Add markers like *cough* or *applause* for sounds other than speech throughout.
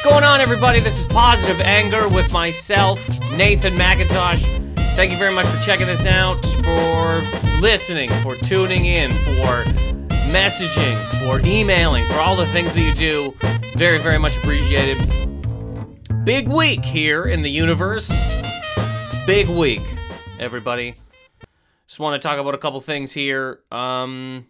What's going on, everybody? This is Positive Anger with myself, Nathan Macintosh. Thank you very much for checking this out, for listening, for tuning in, for messaging, for emailing, for all the things that you do. Very, very much appreciated. Big week here in the universe. Big week, everybody. Just want to talk about a couple things here. Um,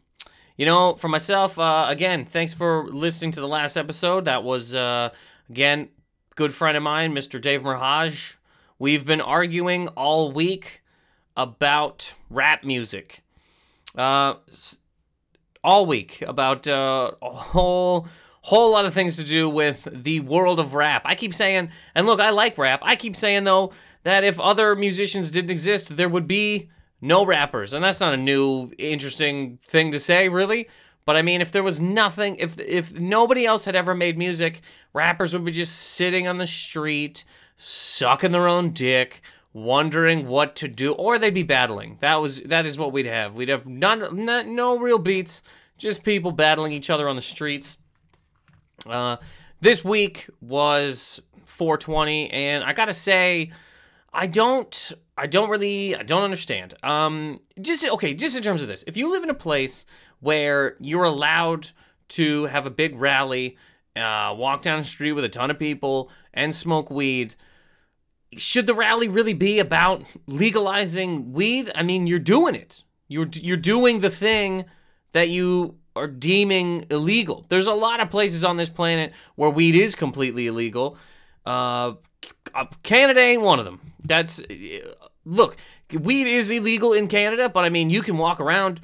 you know, for myself, uh, again, thanks for listening to the last episode. That was, uh, again, good friend of mine, Mr. Dave Merheje. We've been arguing all week about rap music. Uh, all week about uh, a whole whole lot of things to do with the world of rap. I keep saying, and look, I like rap. I keep saying though that if other musicians didn't exist, there would be no rappers, and that's not a new interesting thing to say, really. But I mean, if there was nothing, if if nobody else had ever made music, rappers would be just sitting on the street, sucking their own dick, wondering what to do, or they'd be battling. That was that is what we'd have. We'd have none, none no real beats, just people battling each other on the streets. Uh, this week was 420, and I gotta say, I don't, I don't really, I don't understand. Um, just okay, just in terms of this, if you live in a place where you're allowed to have a big rally, uh, walk down the street with a ton of people, and smoke weed, should the rally really be about legalizing weed? I mean, you're doing it. You're you're doing the thing that you are deeming illegal. There's a lot of places on this planet where weed is completely illegal. Uh, Canada ain't one of them. That's look, weed is illegal in Canada, but I mean, you can walk around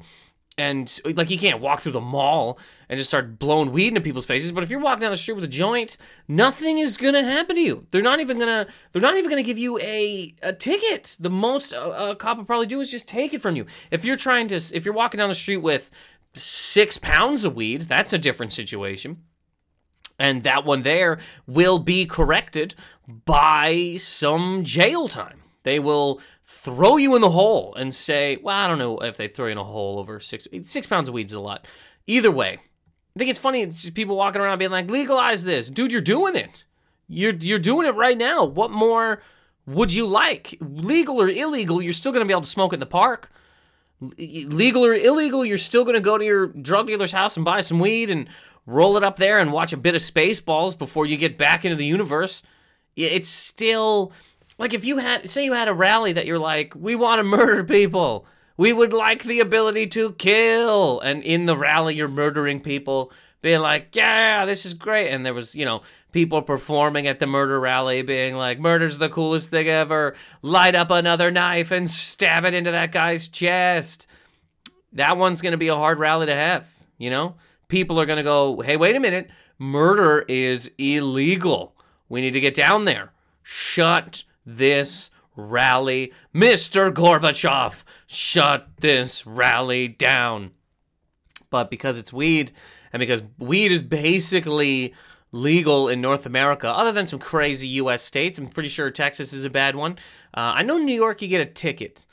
and like you can't walk through the mall and just start blowing weed into people's faces. But if you're walking down the street with a joint, nothing is gonna happen to you. They're not even gonna. They're not even gonna give you a a ticket. The most a, a cop will probably do is just take it from you. If you're trying to, if you're walking down the street with six pounds of weed, that's a different situation. And that one there will be corrected by some jail time. They will throw you in the hole and say, well, I don't know if they throw you in a hole over six six pounds of weed is a lot. Either way, I think it's funny. It's just people walking around being like, legalize this, dude. You're doing it. You're you're doing it right now. What more would you like? Legal or illegal, you're still gonna be able to smoke in the park. Legal or illegal, you're still gonna go to your drug dealer's house and buy some weed and roll it up there and watch a bit of Spaceballs before you get back into the universe. It's still like if you had say you had a rally that you're like, we want to murder people. We would like the ability to kill. And in the rally you're murdering people, being like, Yeah, this is great. And there was, you know, people performing at the murder rally being like, Murder's the coolest thing ever. Light up another knife and stab it into that guy's chest. That one's gonna be a hard rally to have, you know? People are gonna go, Hey, wait a minute, murder is illegal. We need to get down there. Shut this rally. Mr. Gorbachev, shut this rally down. But because it's weed, and because weed is basically legal in North America, other than some crazy US states, I'm pretty sure Texas is a bad one. Uh, I know New York, you get a ticket.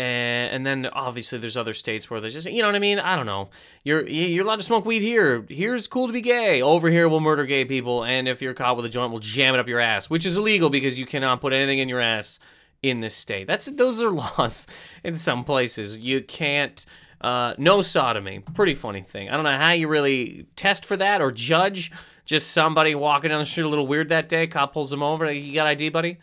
And, and then obviously there's other states where there's just you know what I mean? I don't know. You're you're allowed to smoke weed here. Here's cool to be gay. Over here we'll murder gay people and if you're caught with a joint we'll jam it up your ass which is illegal because you cannot put anything in your ass in this state. That's those are *laughs* laws in some places. You can't uh, no sodomy. Pretty funny thing. I don't know how you really test for that or judge just somebody walking down the street a little weird that day cop pulls him over you got ID buddy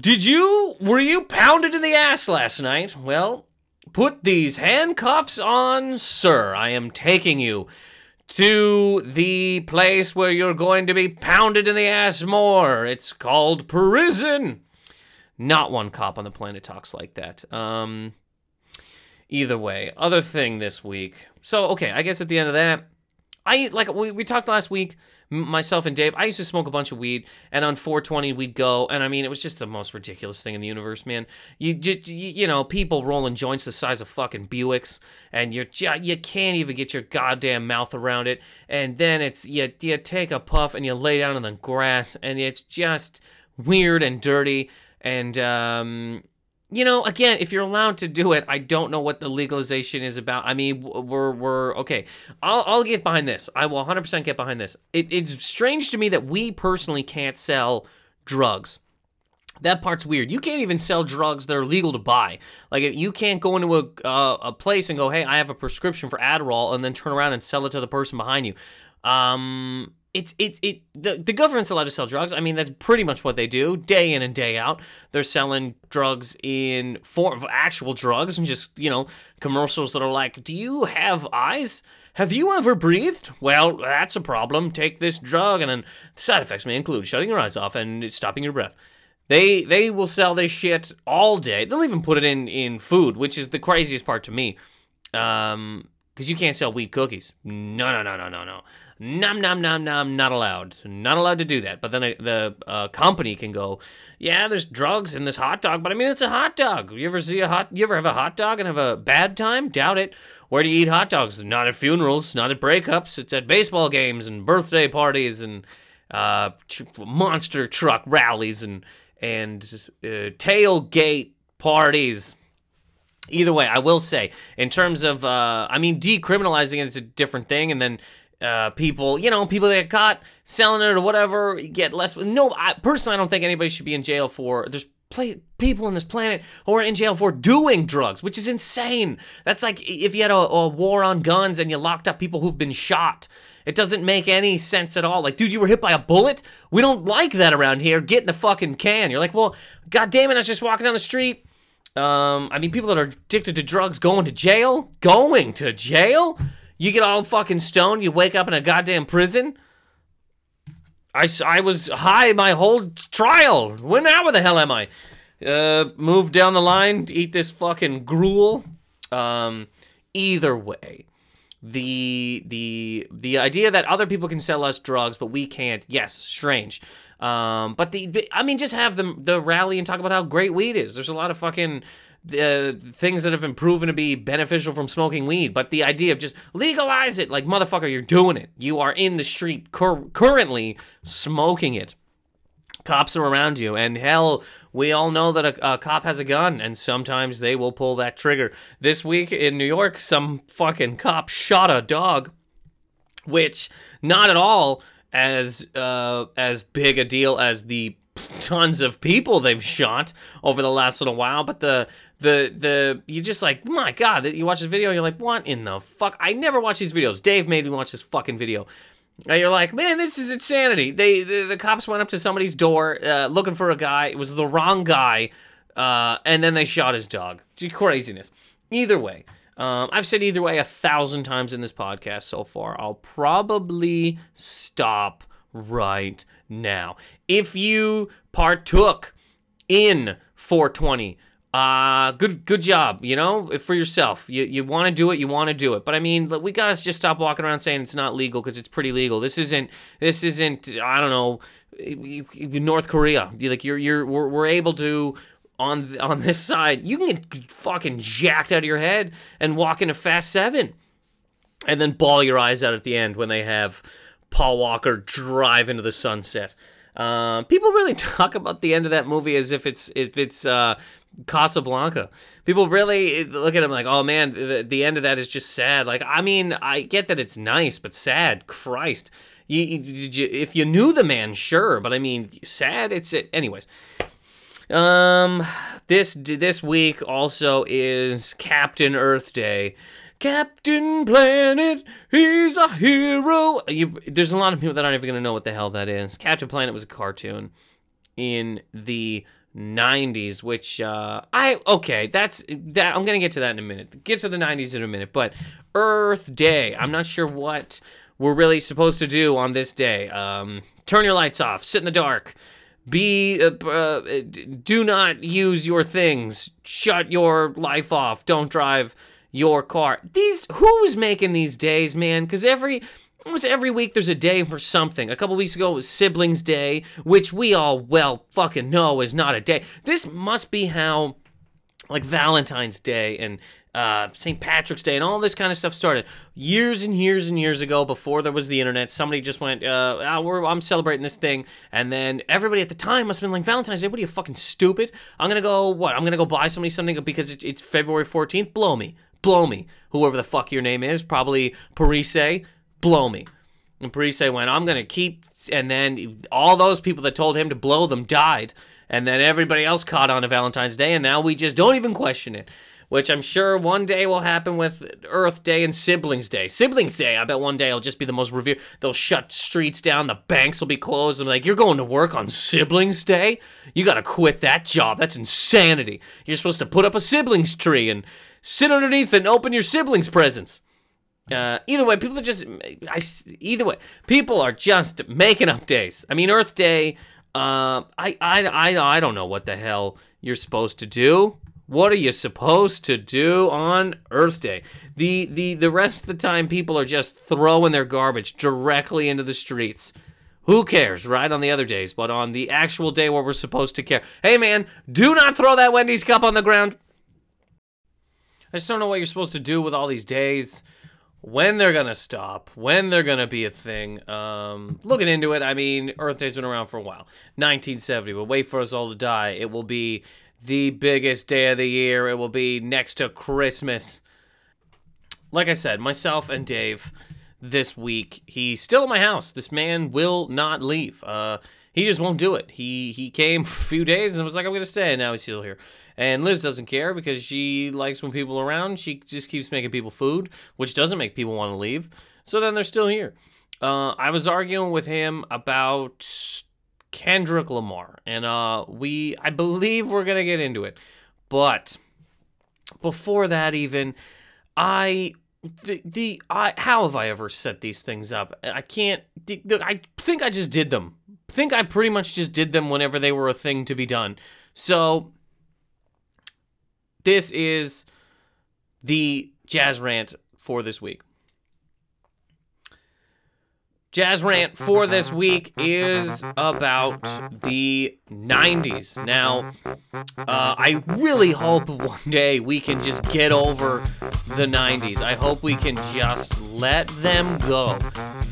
did you were you pounded in the ass last night? Well, put these handcuffs on, sir. I am taking you to the place where you're going to be pounded in the ass more. It's called prison. Not one cop on the planet talks like that. Um either way, other thing this week. So, okay, I guess at the end of that, I like we, we talked last week myself and Dave, I used to smoke a bunch of weed, and on 420 we'd go, and I mean, it was just the most ridiculous thing in the universe, man. You just, you, you know, people rolling joints the size of fucking Buicks, and you're ju- you can't even get your goddamn mouth around it, and then it's you you take a puff and you lay down in the grass, and it's just weird and dirty, and um, you know, again, if you're allowed to do it, I don't know what the legalization is about. I mean, we're we're okay. I'll I'll get behind this. I will 100% get behind this. It, it's strange to me that we personally can't sell drugs. That part's weird. You can't even sell drugs that are legal to buy. Like you can't go into a uh, a place and go, "Hey, I have a prescription for Adderall," and then turn around and sell it to the person behind you. Um, it's it it the, the government's allowed to sell drugs. I mean, that's pretty much what they do day in and day out. They're selling drugs in form of actual drugs and just you know commercials that are like, "Do you have eyes?" Have you ever breathed? Well, that's a problem. Take this drug, and then the side effects may include shutting your eyes off and stopping your breath. They they will sell this shit all day. They'll even put it in in food, which is the craziest part to me. Um, because you can't sell wheat cookies. No, no, no, no, no, no. Nom nom nom nom. Not allowed. Not allowed to do that. But then a, the uh, company can go. Yeah, there's drugs in this hot dog, but I mean it's a hot dog. You ever see a hot? You ever have a hot dog and have a bad time? Doubt it. Where do you eat hot dogs? Not at funerals. Not at breakups. It's at baseball games and birthday parties and uh, monster truck rallies and and uh, tailgate parties. Either way, I will say, in terms of, uh, I mean, decriminalizing it is a different thing, and then uh, people, you know, people that get caught selling it or whatever get less. No, I personally, I don't think anybody should be in jail for. There's play, people on this planet who are in jail for doing drugs, which is insane. That's like if you had a, a war on guns and you locked up people who've been shot. It doesn't make any sense at all. Like, dude, you were hit by a bullet? We don't like that around here. Get in the fucking can. You're like, well, god damn it, I was just walking down the street. Um, I mean, people that are addicted to drugs going to jail? Going to jail? You get all fucking stoned, you wake up in a goddamn prison? I, I was high my whole trial. When now, where the hell am I? Uh, move down the line, eat this fucking gruel. Um, either way, the the the idea that other people can sell us drugs but we can't yes strange um but the i mean just have the the rally and talk about how great weed is there's a lot of fucking uh, things that have been proven to be beneficial from smoking weed, but the idea of just legalize it, like motherfucker, you're doing it. You are in the street cur- currently smoking it. Cops are around you, and hell, we all know that a, a, cop has a gun, and sometimes they will pull that trigger. This week in New York, some fucking cop shot a dog, which not at all as uh, as big a deal as the tons of people they've shot over the last little while, but the the the you just like my god that you watch this video you're like what in the fuck? I never watch these videos. Dave made me watch this fucking video. And you're like man this is insanity. They the, the cops went up to somebody's door uh, looking for a guy. It was the wrong guy uh, and then they shot his dog. Craziness. Either way um, I've said either way a thousand times in this podcast so far. I'll probably stop right now. If you partook in 420, uh, good good job, you know, for yourself. You you want to do it, you want to do it. But I mean, we got to just stop walking around saying it's not legal because it's pretty legal. This isn't this isn't I don't know, North Korea. Like you're you're we're, we're able to on on this side, you can get fucking jacked out of your head and walk into Fast 7 and then bawl your eyes out at the end when they have Paul Walker drive into the sunset. Uh, people really *laughs* talk about the end of that movie as if it's if it's uh, Casablanca. People really look at him like, oh man, the, the end of that is just sad. Like, I mean, I get that it's nice, but sad. Christ, you, you, if you knew the man, sure, but I mean, sad. It's it. Anyways, um, this this week also is Captain Earth Day. Captain Planet, he's a hero. You, there's a lot of people that aren't even gonna know what the hell that is. Captain Planet was a cartoon in the 90s which uh i okay that's that i'm gonna get to that in a minute get to the 90s in a minute but earth day i'm not sure what we're really supposed to do on this day um turn your lights off sit in the dark be uh, uh, do not use your things shut your life off don't drive your car these who's making these days man because every almost every week there's a day for something. A couple weeks ago it was Siblings Day, which we all well fucking know is not a day. This must be how like Valentine's Day and uh, St. Patrick's Day and all this kind of stuff started years and years and years ago before there was the internet. Somebody just went, uh, oh, I'm celebrating this thing. And then everybody at the time must have been like, Valentine's Day, what are you fucking stupid? I'm going to go, what? I'm going to go buy somebody something because it, it's February 14th? Blow me. Blow me. Whoever the fuck your name is, probably Parise, blow me. And Parise went, I'm going to keep. And then all those people that told him to blow them died. And then everybody else caught on to Valentine's Day. And now we just don't even question it which I'm sure one day will happen with Earth Day and Siblings Day. Siblings Day, I bet one day will just be the most revered. They'll shut streets down, the banks will be closed. I'm like, you're going to work on Siblings Day? You gotta quit that job. That's insanity. You're supposed to put up a siblings tree and sit underneath and open your siblings' presents. Uh, either way, people are just. I, either way, people are just making up days. I mean, Earth Day. Uh, I, I, I, I don't know what the hell you're supposed to do. What are you supposed to do on Earth Day? The the the rest of the time people are just throwing their garbage directly into the streets. Who cares, right? On the other days, but on the actual day where we're supposed to care. Hey man, do not throw that Wendy's cup on the ground. I just don't know what you're supposed to do with all these days. When they're gonna stop, when they're gonna be a thing. Um, looking into it, I mean, Earth Day's been around for a while. 1970, but wait for us all to die. It will be the biggest day of the year. It will be next to Christmas. Like I said, myself and Dave this week, he's still at my house. This man will not leave. Uh, he just won't do it. He he came for a few days and was like, I'm gonna stay, and now he's still here. And Liz doesn't care because she likes when people are around. She just keeps making people food, which doesn't make people want to leave. So then they're still here. Uh, I was arguing with him about Kendrick Lamar. And uh, we, I believe we're to get into it. But before that, even, I, the, the, I, how have I ever set these things up? I can't, the, I think I just did them. Think I pretty much just did them whenever they were a thing to be done. So, this is the jazz rant for this week. Jazz rant for this week is about the 90s. Now, uh, I really hope one day we can just get over the 90s. I hope we can just let them go.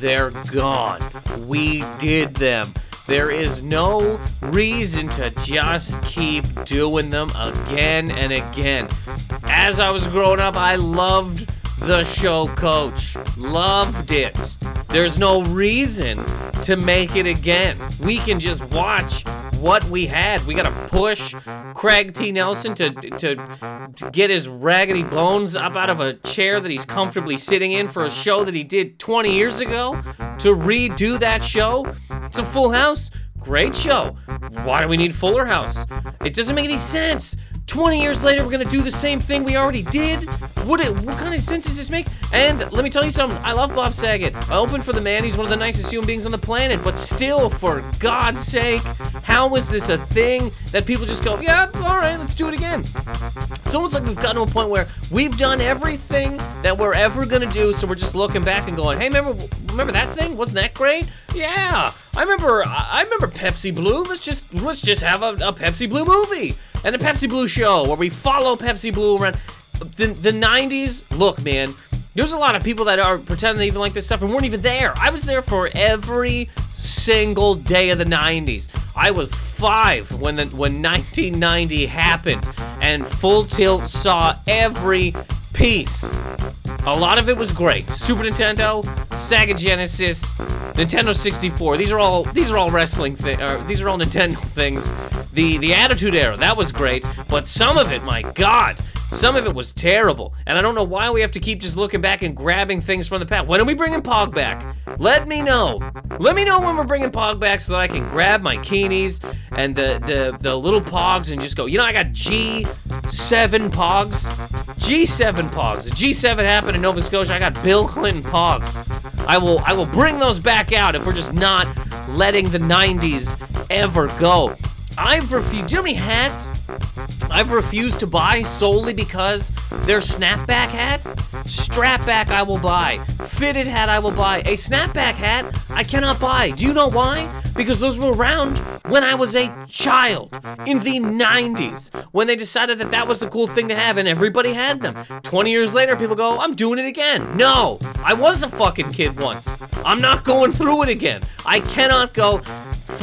They're gone. We did them. There is no reason to just keep doing them again and again. As I was growing up, I loved the show Coach. Loved it. There's no reason to make it again. We can just watch what we had. We got to push Craig T. Nelson to, to get his raggedy bones up out of a chair that he's comfortably sitting in for a show that he did 20 years ago to redo that show. It's a full house. Great show. Why do we need Fuller House? It doesn't make any sense. 20 years later, we're gonna do the same thing we already did? What, it, what kind of sense does this make? And let me tell you something, I love Bob Saget. I opened for the man, he's one of the nicest human beings on the planet, but still, for God's sake, how is this a thing that people just go, yeah, alright, let's do it again? It's almost like we've gotten to a point where we've done everything that we're ever gonna do, so we're just looking back and going, hey, remember, remember that thing? Wasn't that great? Yeah, I remember, I remember Pepsi Blue. Let's just, let's just have a, a Pepsi Blue movie and the Pepsi Blue show where we follow Pepsi Blue around. The, the 90s, look, man, there's a lot of people that are pretending they even like this stuff and weren't even there. I was there for every single day of the 90s. I was five when the, when 1990 happened, and Full Tilt saw every piece. A lot of it was great. Super Nintendo, Sega Genesis, Nintendo 64. These are all these are all wrestling things. Uh, these are all Nintendo *laughs* things. The the Attitude Era that was great, but some of it, my God, some of it was terrible, and I don't know why we have to keep just looking back and grabbing things from the past. When are we bringing Pog back? Let me know. Let me know when we're bringing Pog back so that I can grab my Keenies and the, the, the little Pogs and just go, you know, I got G7 Pogs. G7 Pogs. The G7 happened in Nova Scotia. I got Bill Clinton Pogs. I will I will bring those back out if we're just not letting the 90s ever go. I've refused. Do you know how many hats I've refused to buy solely because they're snapback hats. Strapback I will buy. Fitted hat I will buy. A snapback hat I cannot buy. Do you know why? Because those were around when I was a child in the 90s when they decided that that was the cool thing to have and everybody had them. 20 years later, people go, I'm doing it again. No, I was a fucking kid once. I'm not going *laughs* through it again. I cannot go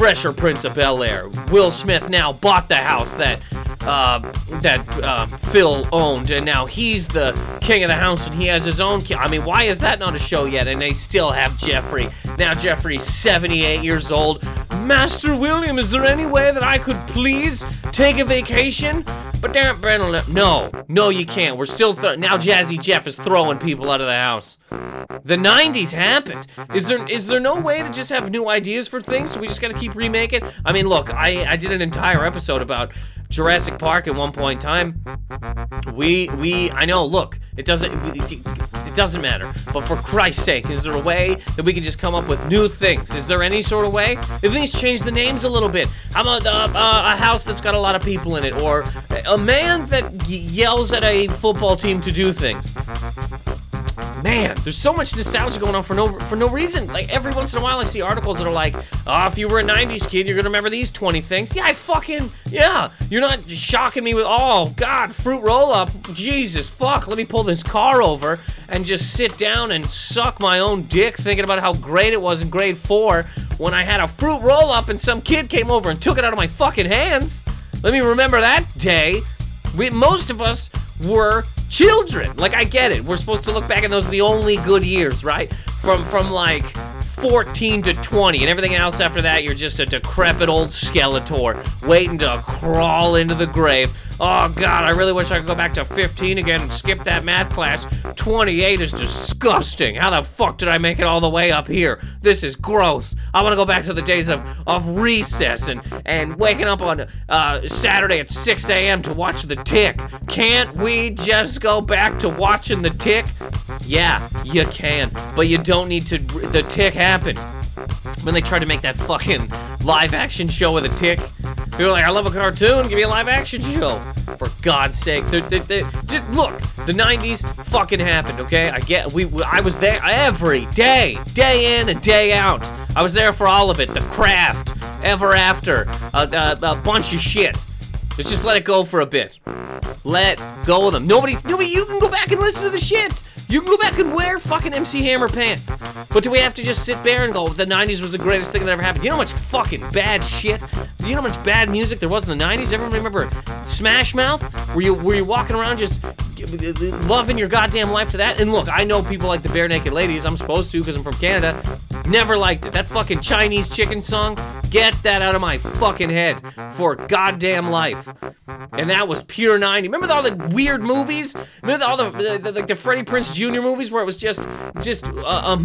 fresher Prince of Bel Air. Will Smith now bought the house that uh, that uh, Phil owned, and now he's the king of the house, and he has his own. Ki- I mean, why is that not a show yet? And they still have Geoffrey. Now Geoffrey's 78 years old. Master William, is there any way that I could please take a vacation? But damn, Brandon, no, no, you can't. We're still th- now. Jazzy Jeff is throwing people out of the house. The 90s happened. Is there is there no way to just have new ideas for things? Do we just got to keep remaking? I mean, look, I I did an entire episode about Jurassic Park at one point in time. We we I know. Look, it doesn't it doesn't matter. But for Christ's sake, is there a way that we can just come up with new things? Is there any sort of way? At least change the names a little bit. About uh, uh, a house that's got a lot of people in it, or a man that yells at a football team to do things? Man, there's so much nostalgia going on for no for no reason. Like every once in a while, I see articles that are like, "Oh, if you were a '90s kid, you're gonna remember these 20 things." Yeah, I fucking yeah. You're not shocking me with, "Oh God, fruit roll up." Jesus fuck, let me pull this car over and just sit down and suck my own dick, thinking about how great it was in grade four when I had a fruit roll up and some kid came over and took it out of my fucking hands. Let me remember that day. We most of us were children. Like I get it. We're supposed to look back and those are the only good years, right? From from like 14 to 20 and everything else after that you're just a decrepit old skeletor waiting to crawl into the grave. Oh god, I really wish I could go back to 15 again and skip that math class. 28 is disgusting. How the fuck did I make it all the way up here? This is gross. I want to go back to the days of, of recess and, and waking up on uh, Saturday at 6 a.m. to watch The Tick. Can't we just go back to watching The Tick? Yeah, you can, but you don't need to. The Tick happened when they tried to make that fucking live action show with a tick. They were like, I love a cartoon, give me a live action show. For God's sake, they they they just look. The '90s fucking happened, okay? I get we, I was there every day, day in and day out. I was there for all of it. The Craft, Ever After, a, a, a bunch of shit. Let's just let it go for a bit. Let go of them. Nobody, nobody. You can go back and listen to the shit. You can go back and wear fucking MC Hammer pants. But do we have to just sit there and go, the 90s was the greatest thing that ever happened? You know how much fucking bad shit? You know how much bad music there was in the 90s? Everyone remember Smash Mouth? Were you, were you walking around just loving your goddamn life to that? And look, I know people like the Barenaked Ladies. I'm supposed to because I'm from Canada. Never liked it. That fucking Chinese chicken song, get that out of my fucking head for goddamn life. And that was pure 90. Remember all the weird movies? Remember all the, the, the like the Freddie Prinze Jr. movies where it was just just uh,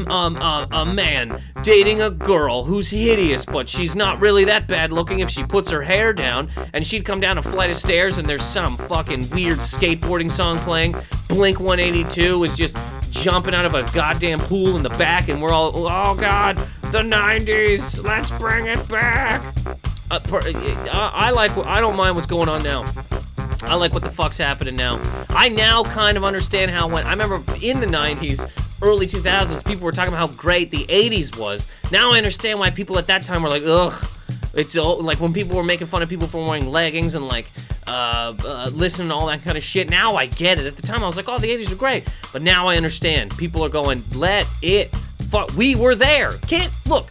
a man dating a girl who's hideous, but she's not really that bad looking if she puts her hair down, and she'd come down a flight of stairs and there's some fucking weird skateboarding song playing. Blink 182 is just jumping out of a goddamn pool in the back, and we're all, oh god, the 90s, let's bring it back. Uh, per, uh, I like, I don't mind what's going on now. I like what the fuck's happening now. I now kind of understand how when I remember in the 90s, early 2000s, people were talking about how great the 80s was. Now I understand why people at that time were like, ugh. It's all, like when people were making fun of people for wearing leggings and like uh, uh, listening to all that kind of shit. Now I get it. At the time I was like, oh, the 80s are great. But now I understand. People are going, let it fuck. We were there. Can't look.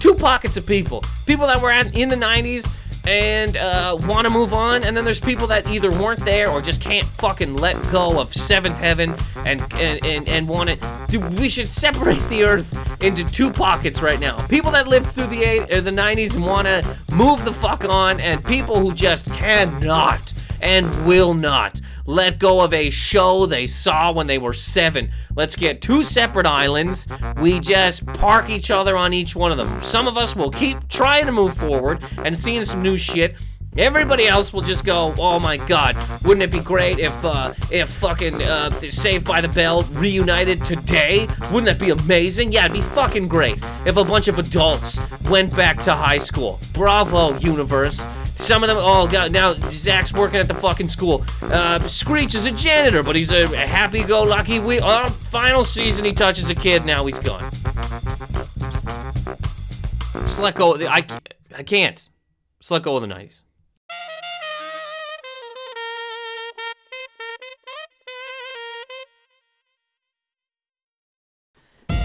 Two pockets of people. People that were at, in the 90s and uh, want to move on, and then there's people that either weren't there or just can't fucking let go of Seventh Heaven and and and, and want it. Dude, we should separate the Earth into two pockets right now. People that lived through the eight, or the 90s and want to move the fuck on, and people who just cannot and will not let go of a show they saw when they were seven. Let's get two separate islands. We just park each other on each one of them. Some of us will keep trying to move forward and seeing some new shit. Everybody else will just go, oh my god, wouldn't it be great if, uh, if fucking, uh, Saved by the Bell reunited today? Wouldn't that be amazing? Yeah, it'd be fucking great if a bunch of adults went back to high school. Bravo, universe. Some of them, oh god, now Zach's working at the fucking school. Uh, Screech is a janitor, but he's a happy-go-lucky. We, oh, final season, he touches a kid. Now he's gone. Just let go. I, I can't. Just let go of the '90s.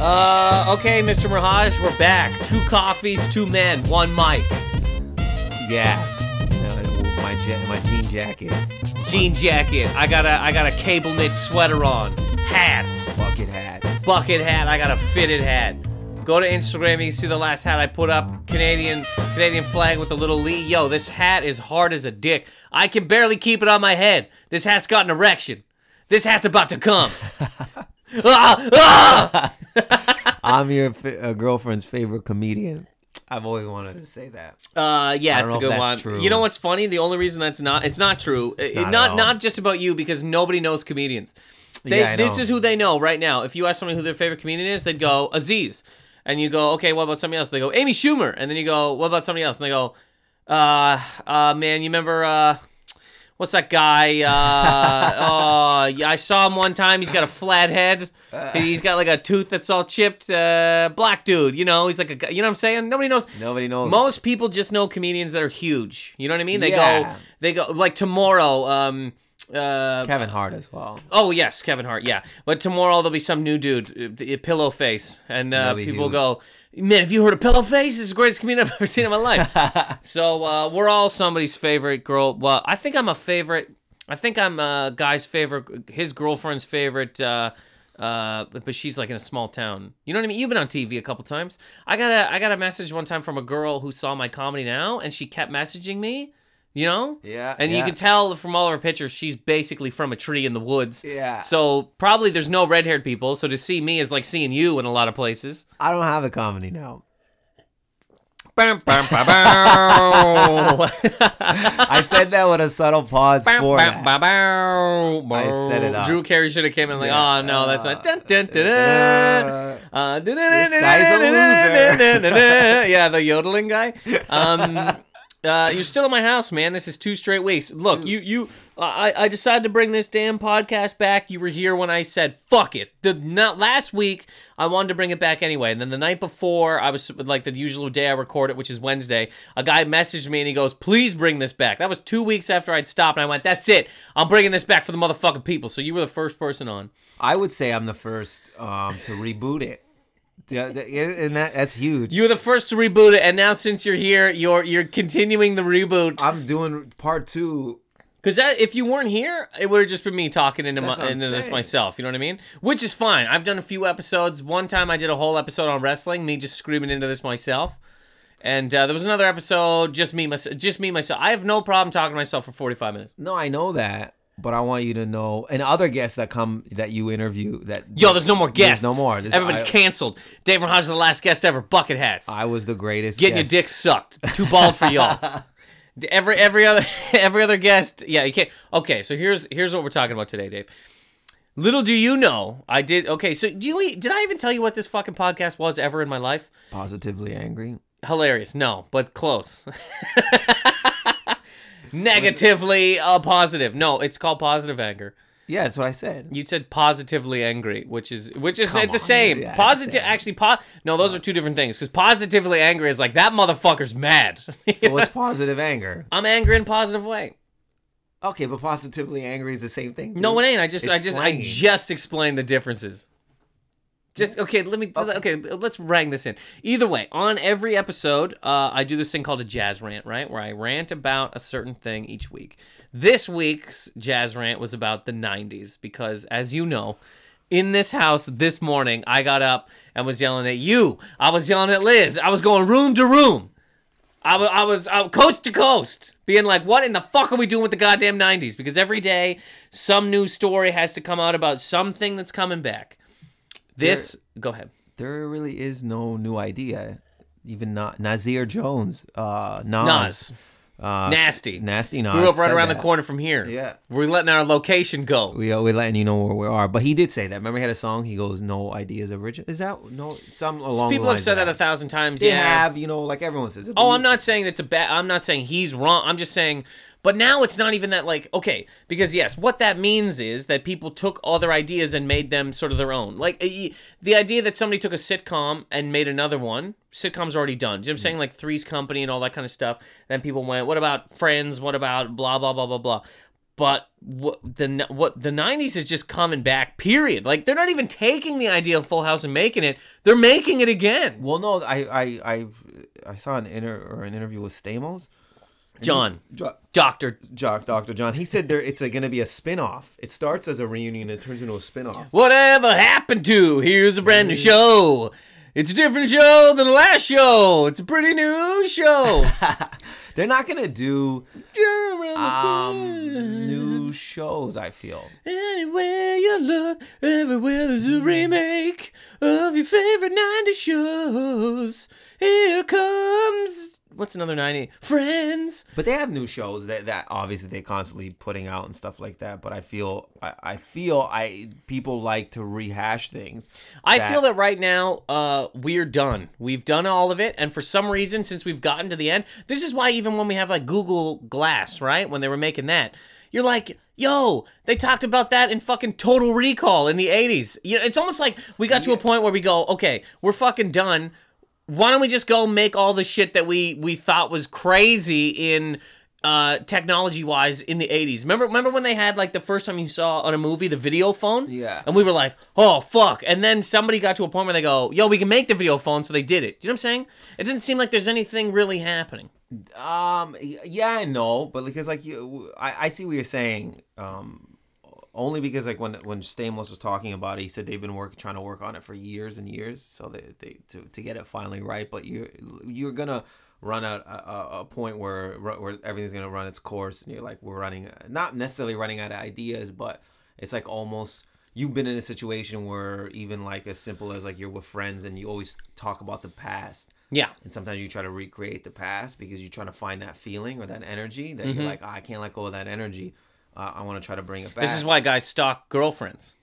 Uh, okay, Mr. Mirage, we're back. Two coffees, two men, one mic. Yeah. My ja- my jean jacket, Jean jacket. I got a I got a cable knit sweater on. Hats. bucket hats. Bucket hat. I got a fitted hat. Go to Instagram. And you can see the last hat I put up. Canadian Canadian flag with the little Lee. Yo, this hat is hard as a dick. I can barely keep it on my head. This hat's got an erection. This hat's about to come. *laughs* ah, ah! *laughs* I'm your uh, girlfriend's favorite comedian. I've always wanted to say that. Uh, yeah, it's a good one. true. You know what's funny? The only reason that's not it's not true. It- not not not just about you because nobody knows comedians. They, Yeah, I this is who they know right now. If you ask somebody who their favorite comedian is, they'd go Aziz, and you go, okay, what about somebody else? They go Amy Schumer, and then you go, what about somebody else? And they go, uh, uh, man, you remember uh. What's that guy? Uh, *laughs* oh, yeah, I saw him one time. He's got a flat head. He's got like a tooth that's all chipped. Uh, black dude, you know. He's like a, you know what I'm saying? Nobody knows. Nobody knows. Most people just know comedians that are huge. You know what I mean? They go, they go like tomorrow. Um, uh, Kevin Hart as well. oh yes, Kevin Hart. Yeah, but tomorrow there'll be some new dude, uh, pillow face, and uh, people huge. go, man, have you heard of pillow face? It's the greatest comedian I've *laughs* ever seen in my life. *laughs* so uh, we're all somebody's favorite girl. Well, I think I'm a favorite. I think I'm a guy's favorite. His girlfriend's favorite. Uh, uh, but she's like in a small town. You know what I mean? You've been on TV a couple times. I got a I got a message one time from a girl who saw my Comedy Now, and she kept messaging me. You know? Yeah, And you can tell from all of her pictures, she's basically from a tree in the woods. Yeah. So probably there's no red haired people. So to see me is like seeing you in a lot of places. I don't have a comedy now. *laughs* I said that with a subtle pause for bam, that. bam, bam. I set it up. Drew Carey should have came in like, Yeah. oh no, that's not. Dun, dun, dun, dun. *laughs* Uh, Uh, this guy's a loser. *laughs* yeah, the yodeling guy. Um, uh, you're still in my house, man. This is two straight weeks. Look, you you. I I decided to bring this damn podcast back. You were here when I said fuck it. The not last week I wanted to bring it back anyway, and then the night before I was like the usual day I record it, which is Wednesday. A guy messaged me and he goes, "Please bring this back." That was two weeks after I'd stopped, and I went, "That's it. I'm bringing this back for the motherfucking people." So you were the first person on. I would say I'm the first um, to reboot it. Yeah, and that, that's huge. You were the first to reboot it, and now since you're here, you're you're continuing the reboot. I'm doing part two. Because if you weren't here, it would have just been me talking into, my, into this myself. You know what I mean? Which is fine. I've done a few episodes. One time I did a whole episode on wrestling, me just screaming into this myself. And uh, there was another episode, just me, myself, just me, myself. I have no problem talking to myself for 45 minutes. No, I know that, but I want you to know, and other guests that come that you interview that. Yo, there's no more guests. There's no more. There's- Everybody's I, canceled. Dave Raj is the last guest ever. Bucket hats. I was the greatest. getting guest. your dick sucked. Too bald for y'all. *laughs* every every other *laughs* every other guest, yeah, you can't. Okay, so here's here's what we're talking about today, Dave. Little do you know, I did. Okay, so do you did I even tell you what this fucking podcast was ever in my life? Positively angry. Hilarious, no, but close. *laughs* Negatively uh, positive. No, it's called positive anger. Yeah, that's what I said. You said positively angry, which is which is Come the on, same. yeah, Positive, actually, po- no, those are two different things. Because positively angry is like that motherfucker's mad. *laughs* So what's positive anger? I'm angry in a positive way. Okay, but positively angry is the same thing. No, it ain't. I just, I just. I just explained the differences. Just okay. Let me. Okay. let's rang this in. Either way, on every episode, uh, I do this thing called a jazz rant, right? Where I rant about a certain thing each week. This week's jazz rant was about the '90s because, as you know, in this house this morning, I got up and was yelling at you. I was yelling at Liz. I was going room to room. I I was uh, coast to coast, being like, "What in the fuck are we doing with the goddamn '90s?" Because every day, some new story has to come out about something that's coming back. This, go ahead. There really is no new idea. Even not Nasir Jones, uh, Nas, Nas. Uh, Nasty. Nasty Nas. Grew up right around the corner from here. Yeah. We're letting our location go. We are, we're letting you know where we are. But he did say that. Remember, he had a song. He goes, "No ideas original." Is that no? Some along. People have said that a thousand times. They yeah. have, you know, like everyone says. it, Oh, I'm not saying it's a bad. I'm not saying he's wrong. I'm just saying. But now it's not even that like okay because yes, what that means is that people took other ideas and made them sort of their own. Like eh, the idea that somebody took a sitcom and made another one. Sitcom's already done. Do you know I'm saying? Like Three's Company and all that kind of stuff. Then people went, what about Friends? What about blah blah blah blah blah. But what the what the '90s is just coming back. Period. Like they're not even taking the idea of Full House and making it. They're making it again. Well, no, I, I, I, I saw an inter or an interview with Stamos. John, Jo- Doctor Jock, Dr. John. He said there it's going to be a spin-off. It starts as a reunion it turns into a spin-off. Whatever happened to? Here's a brand new show. It's a different show than the last show. It's a pretty new show. *laughs* They're not going to do um new shows, I feel. Anywhere you look, everywhere there's a remake of your favorite 90 shows. Here comes. What's another 90? Friends. But they have new shows that, that obviously they're constantly putting out and stuff like that. But I feel I, I feel I people like to rehash things. I that- feel that right now, uh, we're done. We've done all of it, and for some reason, since we've gotten to the end, this is why even when we have like Google Glass, right, when they were making that, you're like, yo, they talked about that in fucking Total Recall in the '80s. You know, it's almost like we got to a point where we go, okay, we're fucking done. Why don't we just go make all the shit that we we thought was crazy in uh, technology wise in the 80s. Remember remember when they had like the first time you saw on a movie the video phone? Yeah. And we were like, "Oh fuck." And then somebody got to a point where they go, "Yo, we can make the video phone." So they did it. You know what I'm saying? It doesn't seem like there's anything really happening. Um, yeah, I know, but because like you, I, I see what you're saying. Um, only because like when when Stamos was talking about it, he said they've been working trying to work on it for years and years, so they, they to, to get it finally right. But you you're gonna run out a, a, point where where everything's gonna run its course, and you're like we're running not necessarily running out of ideas, but it's like almost you've been in a situation where even like as simple as like you're with friends and you always talk about the past Yeah. and sometimes you try to recreate the past because you're trying to find that feeling or that energy that Mm-hmm. you're like, "Ah, I can't let go of that energy. Uh, I want to try to bring it back. This is why guys stalk girlfriends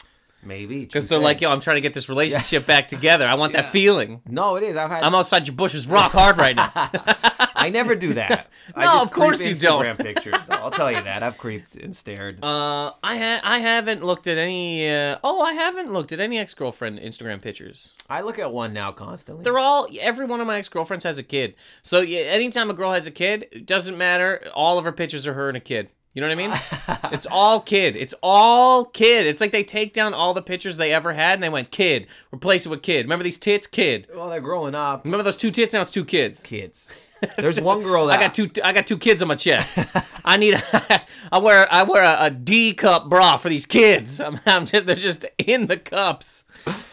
maybe because they're like, "Yo, I'm trying to get this relationship back together. I want that *laughs* feeling." no, it is. I've had. I'm outside your bushes, rock hard right now. *laughs* I never do that. *laughs* I No, just of course you don't. Instagram pictures. Though. I'll tell you that I've creeped and stared. Uh, I ha- I haven't looked at any. Uh, oh, I haven't looked at any ex girlfriend Instagram pictures. I look at one now constantly. They're all. Every one of my ex girlfriends has a kid. So yeah, anytime a girl has a kid, it doesn't matter. All of her pictures are her and a kid. You know what I mean? *laughs* it's all kid. It's all kid. It's like they take down all the pictures they ever had and they went kid. Replace it with kid. Remember these tits? Kid. well, they're growing up. Remember those two tits? Now it's two kids. Kids. *laughs* There's one girl that I got two. I got two kids on my chest. *laughs* I need. I wear. I wear a, a D cup bra for these kids. I'm, I'm just. They're just in the cups.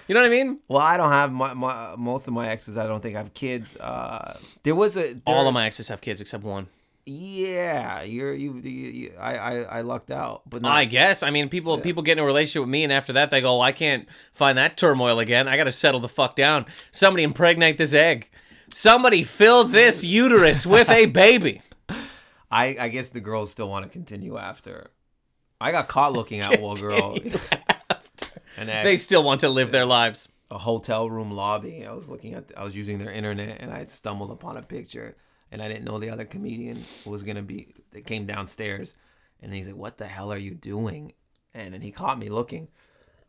You know what I mean? Well, I don't have my, my most of my exes. I don't think have kids. Uh, there was a there, All of my exes have kids except one. Yeah, you're you. you, you I, I I lucked out, but not, I guess. I mean, people people get in a relationship with me, and after that, they go, "I can't find that turmoil again. I got to settle the fuck down. Somebody impregnate this egg. Somebody fill this *laughs* uterus with a baby." I I guess the girls still want to continue after. I got caught looking at one girl, *laughs* *laughs* and They still want to live their lives. a hotel room lobby. I was looking at, I was using their internet, and I had stumbled upon a picture, and I didn't know the other comedian was gonna be. They came downstairs, and he's like, "What the hell are you doing?" And then he caught me looking.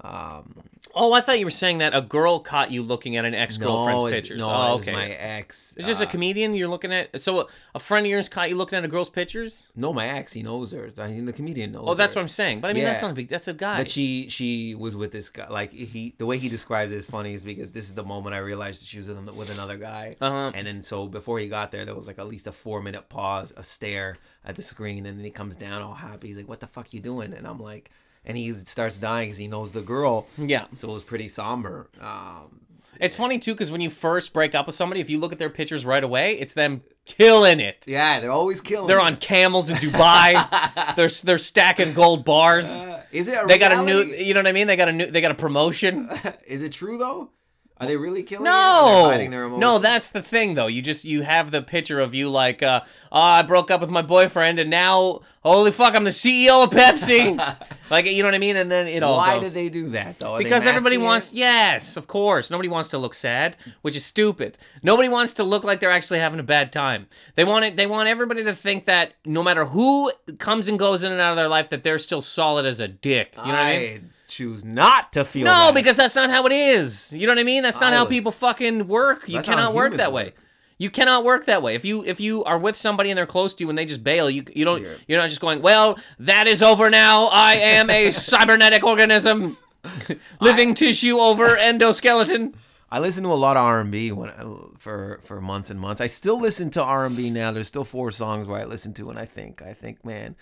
Um, Oh, I thought you were saying that a girl caught you looking at an ex girlfriend's no, pictures. No, oh, okay. my ex. It's just a uh, comedian you're looking at. So a, a friend of yours caught you looking at a girl's pictures. No, my ex. He knows her. I mean, the comedian knows. Oh, that's her. what I'm saying. But I mean, that's not a big. That's a guy. But she she was with this guy. Like he, the way he describes it is funny, is because this is the moment I realized that she was with, him, with another guy. Uh-huh. And then so before he got there, there was like at least a four minute pause, a stare at the screen, and then he comes down all happy. He's like, "What the fuck you doing?" And I'm like, and he starts dying because he knows the girl. yeah. So it was pretty somber. Um, It's funny too because when you first break up with somebody, if you look at their pictures right away, it's them killing it. yeah, they're always killing. They're on camels in Dubai. *laughs* they're they're stacking gold bars. Uh, is it? A they got a new. You know what I mean? They got a new. They got a promotion. *laughs* is it true though? Are they really killing? it? No, hiding their emotions? no, that's the thing though. You just you have the picture of you like, uh, oh, I broke up with my boyfriend, and now, holy fuck, I'm the CEO of Pepsi. *laughs* like, you know what I mean? And then it all Why goes- did they do that though? Are because everybody wants it? yes of course nobody wants to look sad which is stupid nobody wants to look like they're actually having a bad time they want it they want everybody to think that no matter who comes and goes in and out of their life that they're still solid as a dick you know what i mean choose not to feel. no that. because that's not how it is you know what i mean that's not I how would- people fucking work you That's how cannot work humans that way work. you cannot work that way. If you if you are with somebody and they're close to you and they just bail, you you don't Yeah. you're not just going, "Well, that is over now. I am a *laughs* cybernetic organism, *laughs* living tissue over endoskeleton." I listen to a lot of R and B when uh, for for months and months. I still listen to R and B now. There's still four songs where I listen to and I think I think man,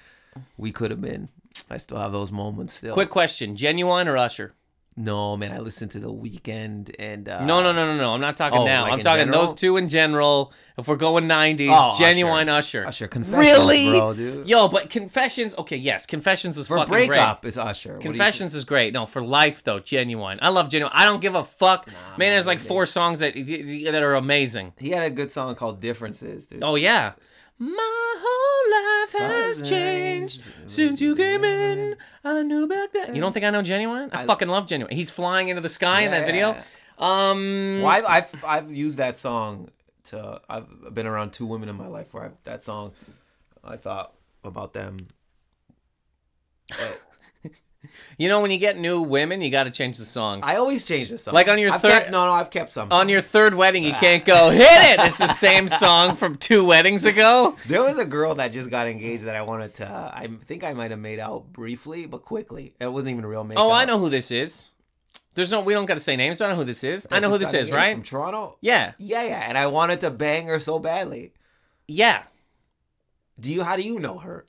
we could have been. I still have those moments still. Quick question: Ginuwine or Usher? No, man, I listen to the Weeknd and uh, No, no, no, no, no. I'm not talking oh, now. like I'm talking general? those two in general. If we're going 90s, Oh, Ginuwine Usher. Usher Confessions, really, bro, dude. Yo, but Confessions. Okay, yes, Confessions was For fucking breakup, great. it's Usher. What do you Confessions is great. No, for life though, Ginuwine. I love Ginuwine. I don't give a fuck. Man, there's like four songs that that are amazing. He had a good song called Differences. There's, Oh yeah. My whole life has changed since you came in. I knew back then. You don't think I know Ginuwine? I, I- fucking love Ginuwine. He's flying into the sky in that video. Yeah. Um. Well, I've, I've I've used that song to. I've been around two women in my life where I've, that song. I thought about them. You know, when you get new women, you got to change the songs. I always change the song. Like on your I've third- kept- no, no, I've kept some. On your third wedding, you can't go hit it. It's the same song from two weddings ago. *laughs* There was a girl that just got engaged that I wanted to. I think I might have made out briefly, but quickly. It wasn't even a real makeup. Oh, I know who this is. There's no, we don't got to say names, but I know who this is. I know who this is, right? From Toronto. Yeah, Yeah, yeah, and I wanted to bang her so badly. yeah. Do you? How do you know her?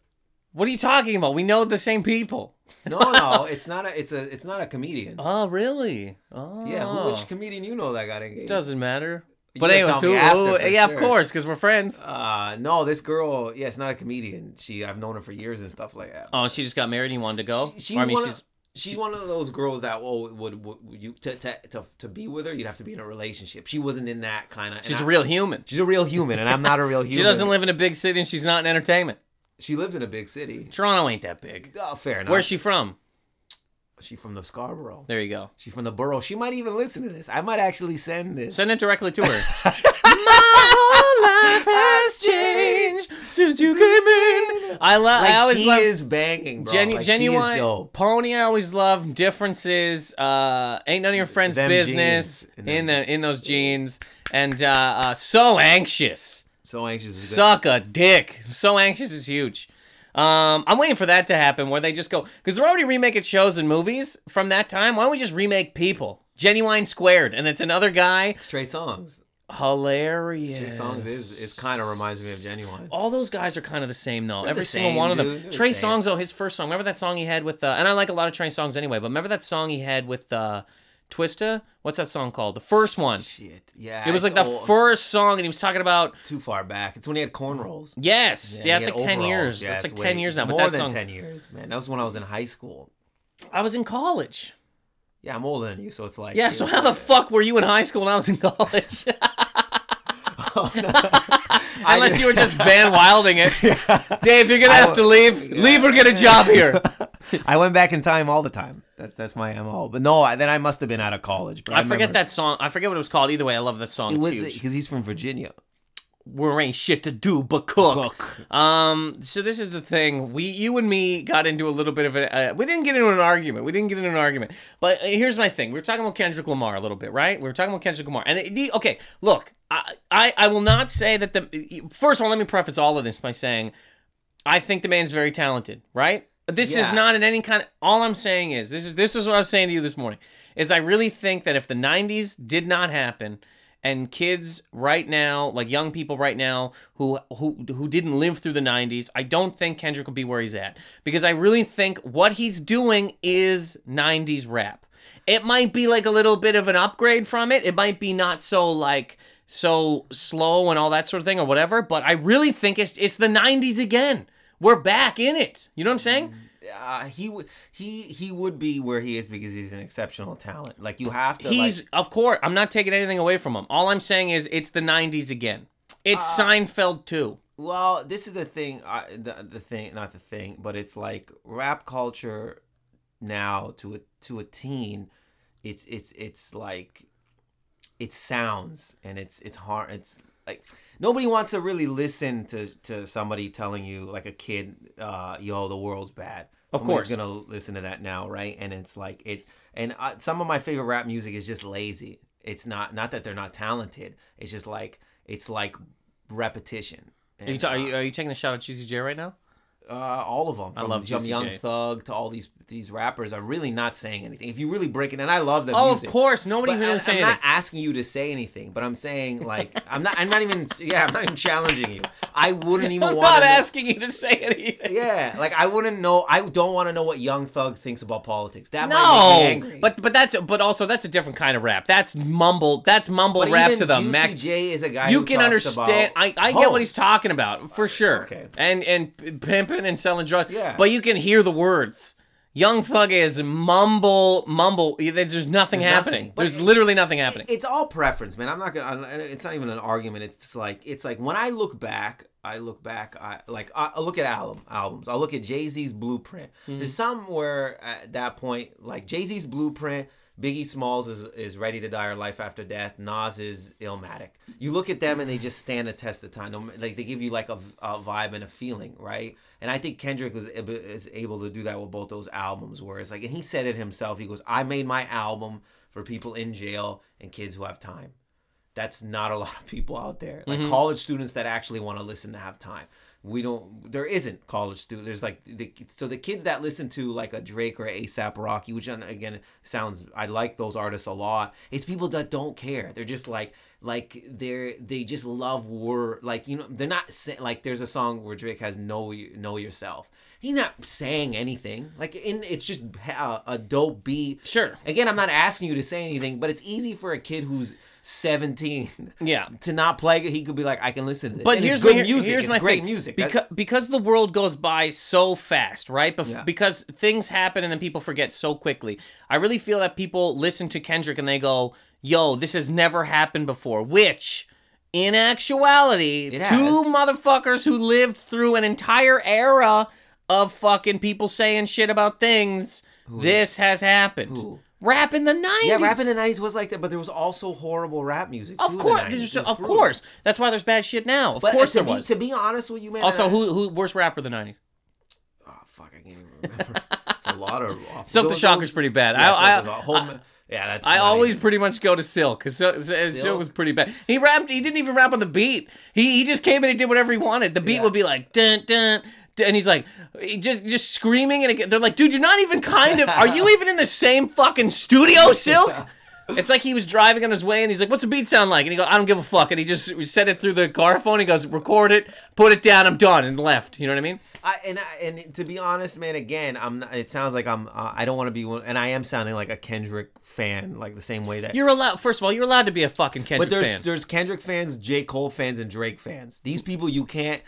What are you talking about? We know the same people. No, *laughs* no, it's not a. It's a. It's not a comedian. Oh, really? Oh, Yeah, who, which comedian you know that got engaged? doesn't matter. You But anyways, who? who yeah, of course, because we're friends. Uh, no, this girl. Yeah, it's not a comedian. She, I've known her for years and stuff like that. Oh, she just got married and you wanted to go. She- she's I mean, one she's of, she's one of those girls that well would, would, would you to, to to to be with her you'd have to be in a relationship. She wasn't in that kind of. she's a real human. She's a real human, and I'm not a real human. *laughs* She doesn't live in a big city and she's not in entertainment. She lives in a big city. Toronto ain't that big. Oh, fair enough. Where's she from? She from the Scarborough. There you go. She from the borough. She might even listen to this. I might actually send this. Send it directly to her. *laughs* My whole life has changed since you came in. I love. like I always she love. is banging, bro. Genu- like, she is genuine dope. pony. I always love differences. Uh, ain't none of your friends' Them business jeans. In the in those jeans. And uh, uh, so anxious. So anxious. is. Suck a dick. So anxious is huge. Um, I'm waiting for that to happen where they just go because they're already remaking shows and movies from that time. Why don't we just remake People? Ginuwine Squared, and it's another guy. It's Trey Songz. Hilarious. Trey Songz is is kind of reminds me of Ginuwine. All those guys are kind of the same though. They're Every the single same, one of them. They're the Trey same. Songs though, his first song. Remember that song he had with? Uh, and I like a lot of Trey Songz anyway. But remember that song he had with uh, Twista? What's that song called? The first one. Shit. Yeah. It was like the old- first song, and he was talking about too far back. It's when he had cornrows. yes, yeah, he it's like ten overalls. years. Yeah, That's it's like ten years now. But More that than song, ten years, man. That was when I was in high school. I was in college. Yeah, I'm older than you, so it's like Yeah, so how the fuck were you in high school when I was in college? *laughs* *laughs* Unless you were just Van Wilding it. *laughs* Dave, you're gonna have to leave. Leave or get a job here. I went back in time all the time. That's that's my mo. But no, I, then I must have been out of college. But I forget remember- that song. I forget what it was called. Either way, I love that song. It was because he's from Virginia. There ain't shit to do but cook. Cook. Um, so this is the thing. We, you and me, got into a little bit of a. Uh, we didn't get into an argument. We didn't get into an argument. But uh, here's my thing. We were talking about Kendrick Lamar a little bit, right? We were talking about Kendrick Lamar, and it, the, okay, look, I, I, I will not say that the. First of all, let me preface all of this by saying, I think the man's very talented, right? This is not in any kind of. All I'm saying is this is this is what I was saying to you this morning. Is I really think that if the '90s did not happen, and kids right now, like young people right now who who who didn't live through the 90s, I don't think Kendrick will be where he's at because I really think what he's doing is 90s rap. It might be like a little bit of an upgrade from it. It might be not so like so slow and all that sort of thing or whatever, but I really think it's it's the 90s again. We're back in it. You know what I'm saying? uh, he would he he would be where he is because he's an exceptional talent. Like you have to. He's like, of course. I'm not taking anything away from him. All I'm saying is it's the '90s again. It's Uh, Seinfeld too. well, this is the thing. I, the the thing, not the thing, but it's like rap culture now to a to a teen. It's it's it's like it sounds and it's it's hard. It's like nobody wants to really listen to to somebody telling you like a kid, uh, yo, the world's bad. Of Nobody's course. gonna listen to that now, right? And it's like it. And uh, some of my favorite rap music is just lazy. It's not not that they're not talented. It's just like it's like repetition. Are you, And, ta- are uh, you are you taking a shot at Juicy J right now? Uh, all of them. From, love from Juicy Young. Thug to all these these rappers are really not saying anything. If you really break it, and I love the Oh, music. of course. Nobody even I, I'm anything. not asking you to say anything, but I'm saying like I'm not. I'm not even. Yeah, I'm not even challenging you. I wouldn't even *laughs* I'm want not to. asking you to say anything. Yeah, like I wouldn't know. I don't want to know what Young Thug thinks about politics. That might No, make me angry. but but that's but also that's a different kind of rap. That's mumble. That's mumble But rap to the Juicy max. J is a guy you can understand. I, I get what he's talking about for sure. okay. And and p- and selling drugs. Yeah. But you can hear the words. Young Thug is mumble mumble. There's nothing There's happening. nothing. There's it- literally nothing happening. It's all preference, man. I'm not gonna. It's not even an argument. It's just like it's like when I look back, I look back. I like I look at album albums. I look at Jay Z's Blueprint. Mm-hmm. There's some where at that point, like Jay Z's Blueprint. Biggie Smalls is, is ready to die or life after death. Nas is Illmatic. You look at them and they just stand the test of time. Like they give you like a vibe and a feeling, right? And I think Kendrick was is able to do that with both those albums. Where it's like, and he said it himself. He goes, "I made my album for people in jail and kids who have time." That's not a lot of people out there. Like Mm-hmm. college students that actually want to listen to have time. We don't. There isn't college student. There's like the so the kids that listen to like a Drake or ASAP Rocky, which again sounds. I like those artists a lot. It's people that don't care. They're just like like they're they just love word like you know they're not like there's a song where Drake has know know yourself. He's not saying anything. Like in it's just a, a dope beat. Sure. Again, I'm not asking you to say anything, but it's easy for a kid who's 17 Yeah. *laughs* to not play it. He could be like, I can listen to this. But and here's it's good my, music. Here's it's my great thing. music. Because because the world goes by so fast, right? Bef- Yeah. Because things happen and then people forget so quickly. I really feel that people listen to Kendrick and they go, "Yo, this has never happened before," which. In actuality, two motherfuckers who lived through an entire era of fucking people saying shit about things. this has happened. Who? Rap in the 90s. yeah, rap in the 90s was like that, but there was also horrible rap music. Of too in the course, 90s. there's- It was of brutal. course. That's why there's bad shit now. Of But uh, course to there be, was. To be honest with you, man. Also, I- who who worst rapper of the 90s? Oh, ah, fuck, I can't even remember. *laughs* it's a lot of. Silk the those- Shocker's those- pretty bad. Yeah, I- I- the- Home- yeah, that's. I always even- pretty much go to Silk because Silk, Silk Silk? was pretty bad. He rapped. He didn't even rap on the beat. He he just came in and did whatever he wanted. The beat Yeah. would be like dun dun. dun, And he's like, he just just screaming, and they're like, "Dude, you're not even kind of. Are you *laughs* even in the same fucking studio, Silk?" It's like he was driving on his way, and he's like, "What's the beat sound like?" And he goes, "I don't give a fuck." And he just said it through the car phone. He goes, "Record it, put it down. I'm done," and left. You know what I mean? I, and I- and to be honest, man, again, I'm. Not, it sounds like I'm. Uh, I don't want to be one, and I am sounding like a Kendrick fan, like the same way that. You're allowed. First of all, you're allowed to be a fucking Kendrick fan. but there's fan. there's Kendrick fans, J Cole fans, and Drake fans. These people you can't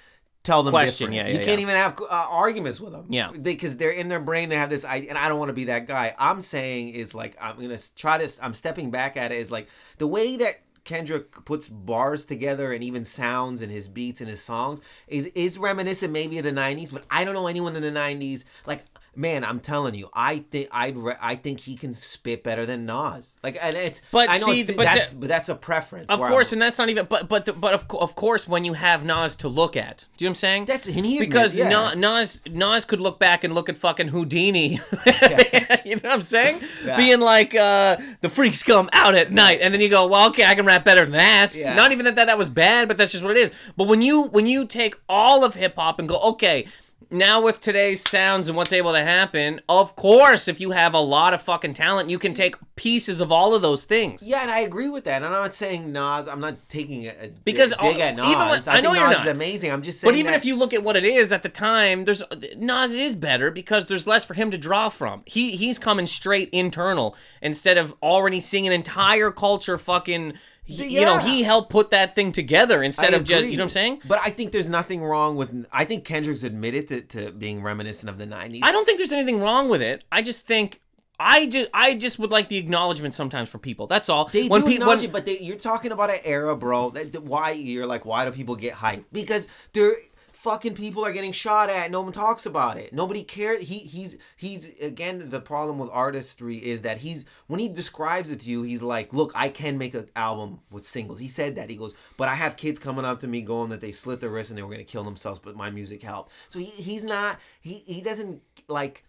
tell them Question, different. yeah, you yeah, can't yeah. even have uh, arguments with them. Yeah. because they, are in their brain. They have this, I, and I don't want to be that guy. I'm saying is like I'm gonna try to. I'm stepping back at it. Is like the way that. Kendrick puts bars together and even sounds in his beats and his songs. Is is reminiscent maybe of the 90s but I don't know anyone in the 90s like man I'm telling you I think I'd re- I think he can spit better than Nas like and it's But I know see, it's, but that's the- but that's a preference Of course, I'm- and that's not even. But but the, but of of course, when you have Nas to look at, do you know what I'm saying? That's and he because admits- yeah. Nas Nas could look back and look at fucking Whodini. *laughs* you know what I'm saying? Yeah. Being like, uh, the freaks come out at night, and then you go, well, okay, I can rap better than that. Yeah. Not even that, that that was bad, but that's just what it is. But when you when you take all of hip hop and go, okay. Now with today's sounds and what's able to happen, of course, if you have a lot of fucking talent, you can take pieces of all of those things. Yeah, and I agree with that. And I'm not saying Nas. I'm not taking a, a Because dig, all- at Nas. even when- I, I know Nas not. is amazing. I'm just saying. But even if you look at what it is at the time, there's Nas is better because there's less for him to draw from. He he's coming straight internal instead of already seeing an entire culture fucking he- you know he helped put that thing together instead I of just you know what I'm saying. But I think there's nothing wrong with. I think Kendrick's admitted to, to being reminiscent of the '90s. I don't think there's anything wrong with it. I just think I just I just would like the acknowledgement sometimes from people. That's all. They when do pe- acknowledge when- it, but they, you're talking about an era, bro. That, that- why you're like, why do people get hyped? Because they're fucking people are getting shot at. No one talks about it. Nobody cares. He he's he's again the problem with artistry is that he's when he describes it to you, he's like, look, I can make an album with singles. He said that. He goes, but I have kids coming up to me going that they slit their wrists and they were gonna kill themselves, but my music helped. So he, he's not. He he doesn't like.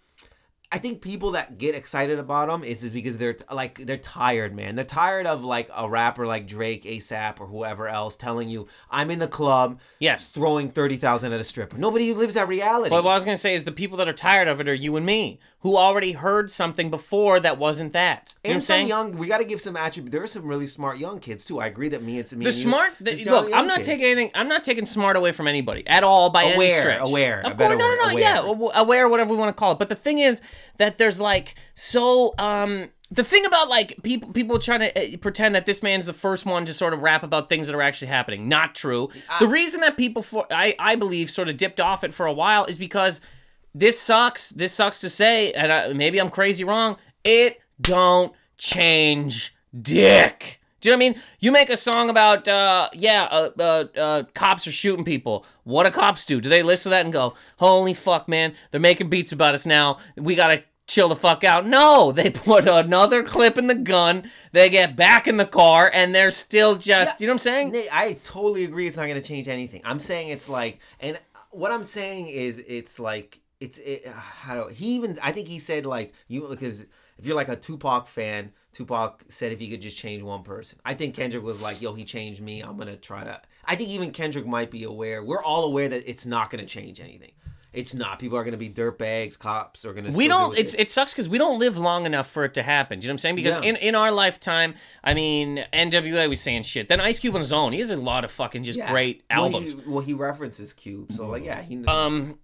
I think people that get excited about them is is because they're like they're tired, man. They're tired of like a rapper like Drake, ASAP, or whoever else telling you, "I'm in the club, yes. throwing thirty thousand at a stripper." Nobody lives that reality. But what I was gonna say is the people that are tired of it are you and me, who already heard something before that wasn't that. You know what I'm and some saying? young, we got to give some attribute. There are some really smart young kids too. I agree that me and me the and you- smart the, look, young I'm not kids. taking anything. I'm not taking smart away from anybody at all by any Aware, stretch. aware, a of course, no, no, no, yeah, aware. aw- aware, whatever we want to call it. But the thing is that there's like so um the thing about like people people trying to uh, pretend that this man's the first one to sort of rap about things that are actually happening. Not true. the reason that people for I I believe sort of dipped off it for a while is because this sucks. This sucks to say, and I, maybe I'm crazy wrong. It don't change dick. Do you know what I mean? You make a song about, uh, yeah, uh, uh, uh, cops are shooting people. What do cops do? Do they listen to that and go, holy fuck, man, they're making beats about us now. We gotta chill the fuck out. No, they *laughs* put another clip in the gun. They get back in the car and they're still just, you know what I'm saying? I totally agree. It's not going to change anything. I'm saying it's like, and what I'm saying is, it's like, it's it, uh, how do he even? I think he said like you because if you're like a Tupac fan, Tupac said if he could just change one person. I think Kendrick was like, yo, he changed me. I'm gonna try to. I think even Kendrick might be aware. We're all aware that it's not gonna change anything. It's not. People are gonna be dirtbags. Cops are gonna. we do don't what it's it sucks because we don't live long enough for it to happen do you know what i'm saying because Yeah. in, in our lifetime i mean nwa was saying shit then ice cube on his own he has a lot of fucking just Yeah. great Well, albums he, well, he references Cube, so like, yeah, he. um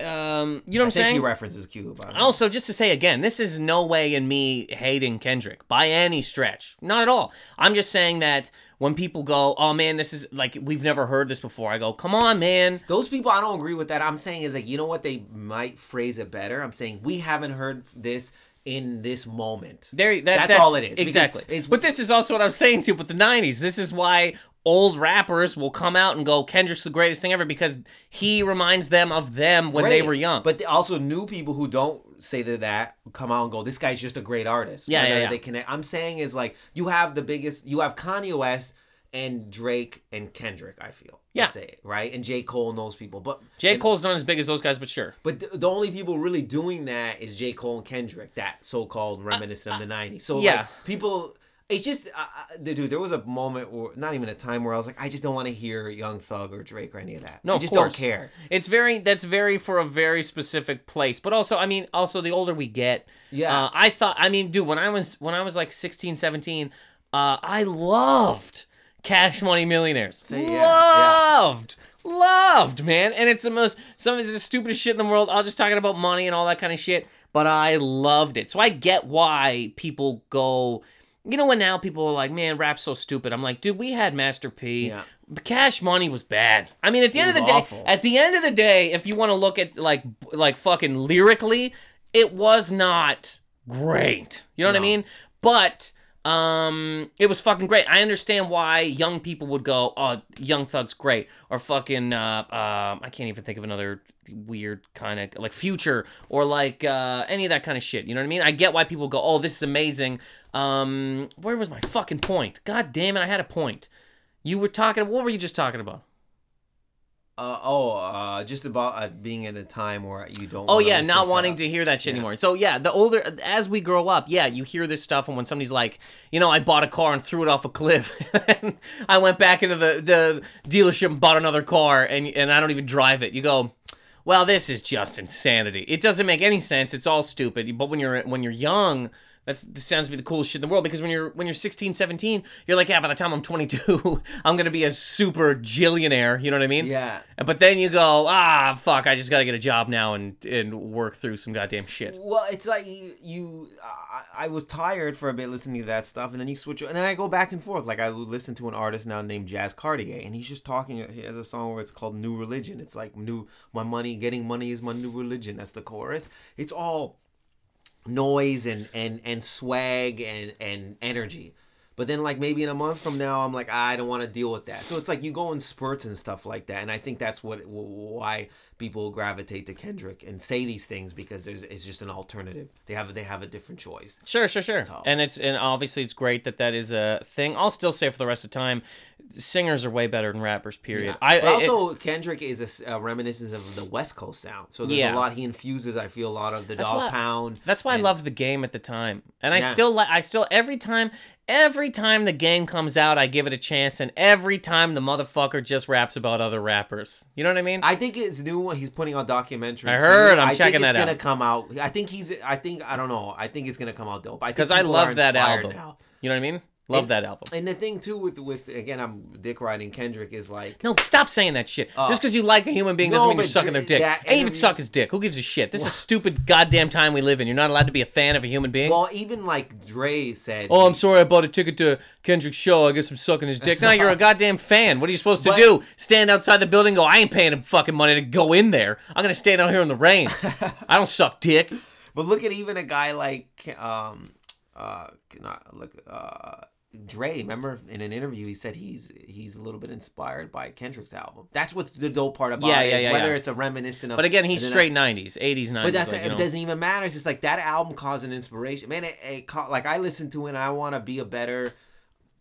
um you know what i'm think saying he references Cube. I also, just to say again, this is no way in me hating Kendrick by any stretch. Not at all. I'm just saying that when people go, oh man, this is like, we've never heard this before, I go, come on, man. Those people, I don't agree with that. I'm saying is like, you know what? They might phrase it better. I'm saying we haven't heard this in this moment. There, that, That's all it is, Exactly. but this is also what I'm saying too with the '90s. This is why old rappers will come out and go, "Kendrick's the greatest thing ever," because he reminds them of them when they were young. But also new people who don't say that that come out and go, this guy's just a great artist. Yeah, yeah, yeah. They connect. I'm saying is like you have the biggest. You have Kanye West and Drake and Kendrick. I feel. Yeah. Let's right, and J Cole and those people. But J. Cole's not as big as those guys, but sure. But the, the only people really doing that is J. Cole and Kendrick, that so-called reminiscent of the '90s. So Uh, yeah. like people, it's just, uh, uh, dude. There was a moment, or not even a time, where I was like, I just don't want to hear Young Thug or Drake or any of that. No, I just don't care. It's very that's very for a very specific place. But also, I mean, also the older we get, Yeah. uh, I thought, I mean, dude, when I was when I was like 16, 17, uh, I loved Cash Money Millionaires. Say, yeah, yeah. loved. Loved, man. And it's the most some of the stupidest shit in the world. All just talking about money and all that kind of shit. But I loved it. So I get why people go you know when now people are like, man, rap's so stupid. I'm like, dude, we had Master P. Yeah. Cash Money was bad. I mean, at the end of the was day, awful. at the end of the day, if you want to look at like like fucking lyrically, it was not great. You know what I mean? But um it was fucking great. I understand why young people would go, "Oh, Young Thug's great." Or fucking uh um I can't even think of another weird kind of like Future or like uh any of that kind of shit. You know what I mean? I get why people go, "Oh, this is amazing." Um where was my fucking point? God damn it, I had a point. You were talking what were you just talking about? Uh, oh, uh, just about uh, being in a time where you don't. Oh yeah, not wanting to hear that shit Yeah. anymore. So yeah, the older as we grow up, yeah, you hear this stuff, and when somebody's like, you know, I bought a car and threw it off a cliff, and *laughs* I went back into the the dealership and bought another car, and and I don't even drive it. You go, well, this is just insanity. It doesn't make any sense. It's all stupid. But when you're when you're young, That's this sounds to be the coolest shit in the world because when you're when you're 16, 17, you're like, yeah, by the time I'm 22, *laughs* I'm gonna be a super jillionaire. You know what I mean? Yeah. But then you go, ah, fuck, I just gotta get a job now and and work through some goddamn shit. Well, it's like you, you I, I was tired for a bit listening to that stuff, and then you switch, and then I go back and forth. Like I listen to an artist now named Jazz Cartier, and he's just talking. He has a song where it's called "New Religion." It's like new, my money, getting money is my new religion. That's the chorus. It's all noise and and and swag and and energy. But then, like maybe in a month from now, I'm like, I don't want to deal with that. So it's like you go in spurts and stuff like that, and I think that's what why people gravitate to Kendrick and say these things because there's it's just an alternative. They have they have a different choice. Sure, sure, sure. So- And it's and obviously it's great that that is a thing. I'll still say for the rest of the time, singers are way better than rappers. Period. I but it- also Kendrick is a reminiscence of the West Coast sound. So there's Yeah. a lot he infuses. I feel a lot of the That's dog why- pound. That's why I loved the game at the time, and I Yeah. still I still every time every time the game comes out, I give it a chance, and every time the motherfucker just raps about other rappers. You know what I mean? I think it's new one. He's putting out documentary. I too. heard, I'm I checking think it's that gonna out. come out. I think he's. I think I don't know. I think it's gonna come out dope. I Because I love that album. now. You know what I mean? Love And- that album. And the thing too with with again, I'm dick riding Kendrick is like. No, stop saying that shit. Uh, Just because you like a human being no, doesn't mean you're sucking their dick. that Ain't even suck his dick. Who gives a shit? This is a stupid goddamn time we live in. You're not allowed to be a fan of a human being. Well, even like Dre said. Oh, I'm sorry. I bought a ticket to Kendrick's show. I guess I'm sucking his dick. Now you're a *laughs* goddamn fan. What are you supposed to But- do? Stand outside the building? and Go? I ain't paying him fucking money to go in there. I'm gonna stand out here in the rain. *laughs* I don't suck dick. But look at even a guy like um uh not look uh Dre. Remember in an interview he said he's he's a little bit inspired by Kendrick's album. That's what's the dope part about Yeah, it. yeah, is yeah, whether yeah. it's a reminiscent of. But again, he's straight '90s, '80s, '90s. But that's like, it know. doesn't even matter. It's just like that album caused an inspiration. Man, it, it like I listened to it and I want to be a better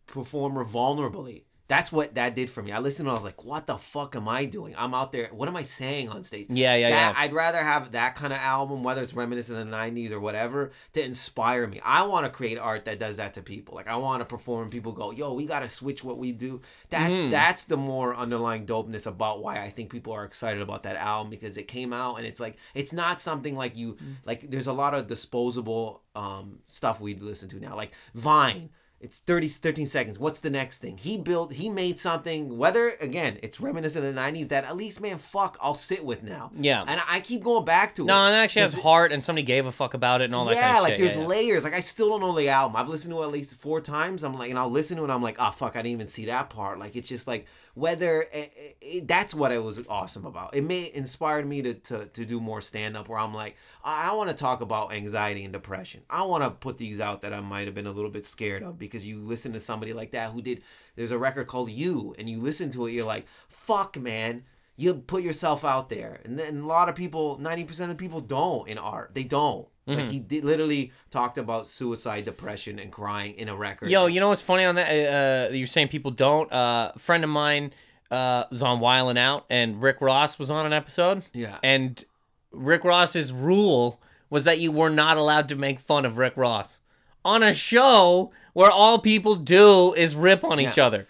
performer vulnerably. That's what that did for me. I listened and I was like, "What the fuck am I doing? I'm out there. What am I saying on stage?" Yeah, yeah, That- yeah. I'd rather have that kind of album, whether it's reminiscent of the '90s or whatever, to inspire me. I want to create art that does that to people. Like I want to perform. People go, "Yo, we got to switch what we do." That's Mhm. that's the more underlying dopeness about why I think people are excited about that album because it came out and it's like it's not something like you like. There's a lot of disposable um stuff we listen to now, like Vine. It's 30, 13 seconds. What's the next thing? He built, he made something, whether, again, it's reminiscent of the 90s, that at least, man, fuck, I'll sit with now. Yeah. And I keep going back to it. No, and it actually has heart, and somebody gave a fuck about it, and all that yeah, kind of like shit. there's yeah, layers. Like I still don't know the album. I've listened to it at least four times. I'm like, and I'll listen to it. and I'm like, oh fuck, I didn't even see that part. Like it's just like whether it, it, that's what it was awesome about. It may inspired me to to, to do more stand up where I'm like, I, I want to talk about anxiety and depression. I want to put these out that I might have been a little bit scared of because you listen to somebody like that who did. There's a record called You, and you listen to it, you're like, fuck, man you put yourself out there and then a lot of people 90% of people don't in art they don't Mm-hmm. like he did, literally talked about suicide depression and crying in a record Yo, you know what's funny on that? Uh, you're saying people don't. Uh, a friend of mine uh, was on Wildin' Out, and Rick Ross was on an episode. yeah And Rick Ross's rule was that you were not allowed to make fun of Rick Ross on a show where all people do is rip on each other.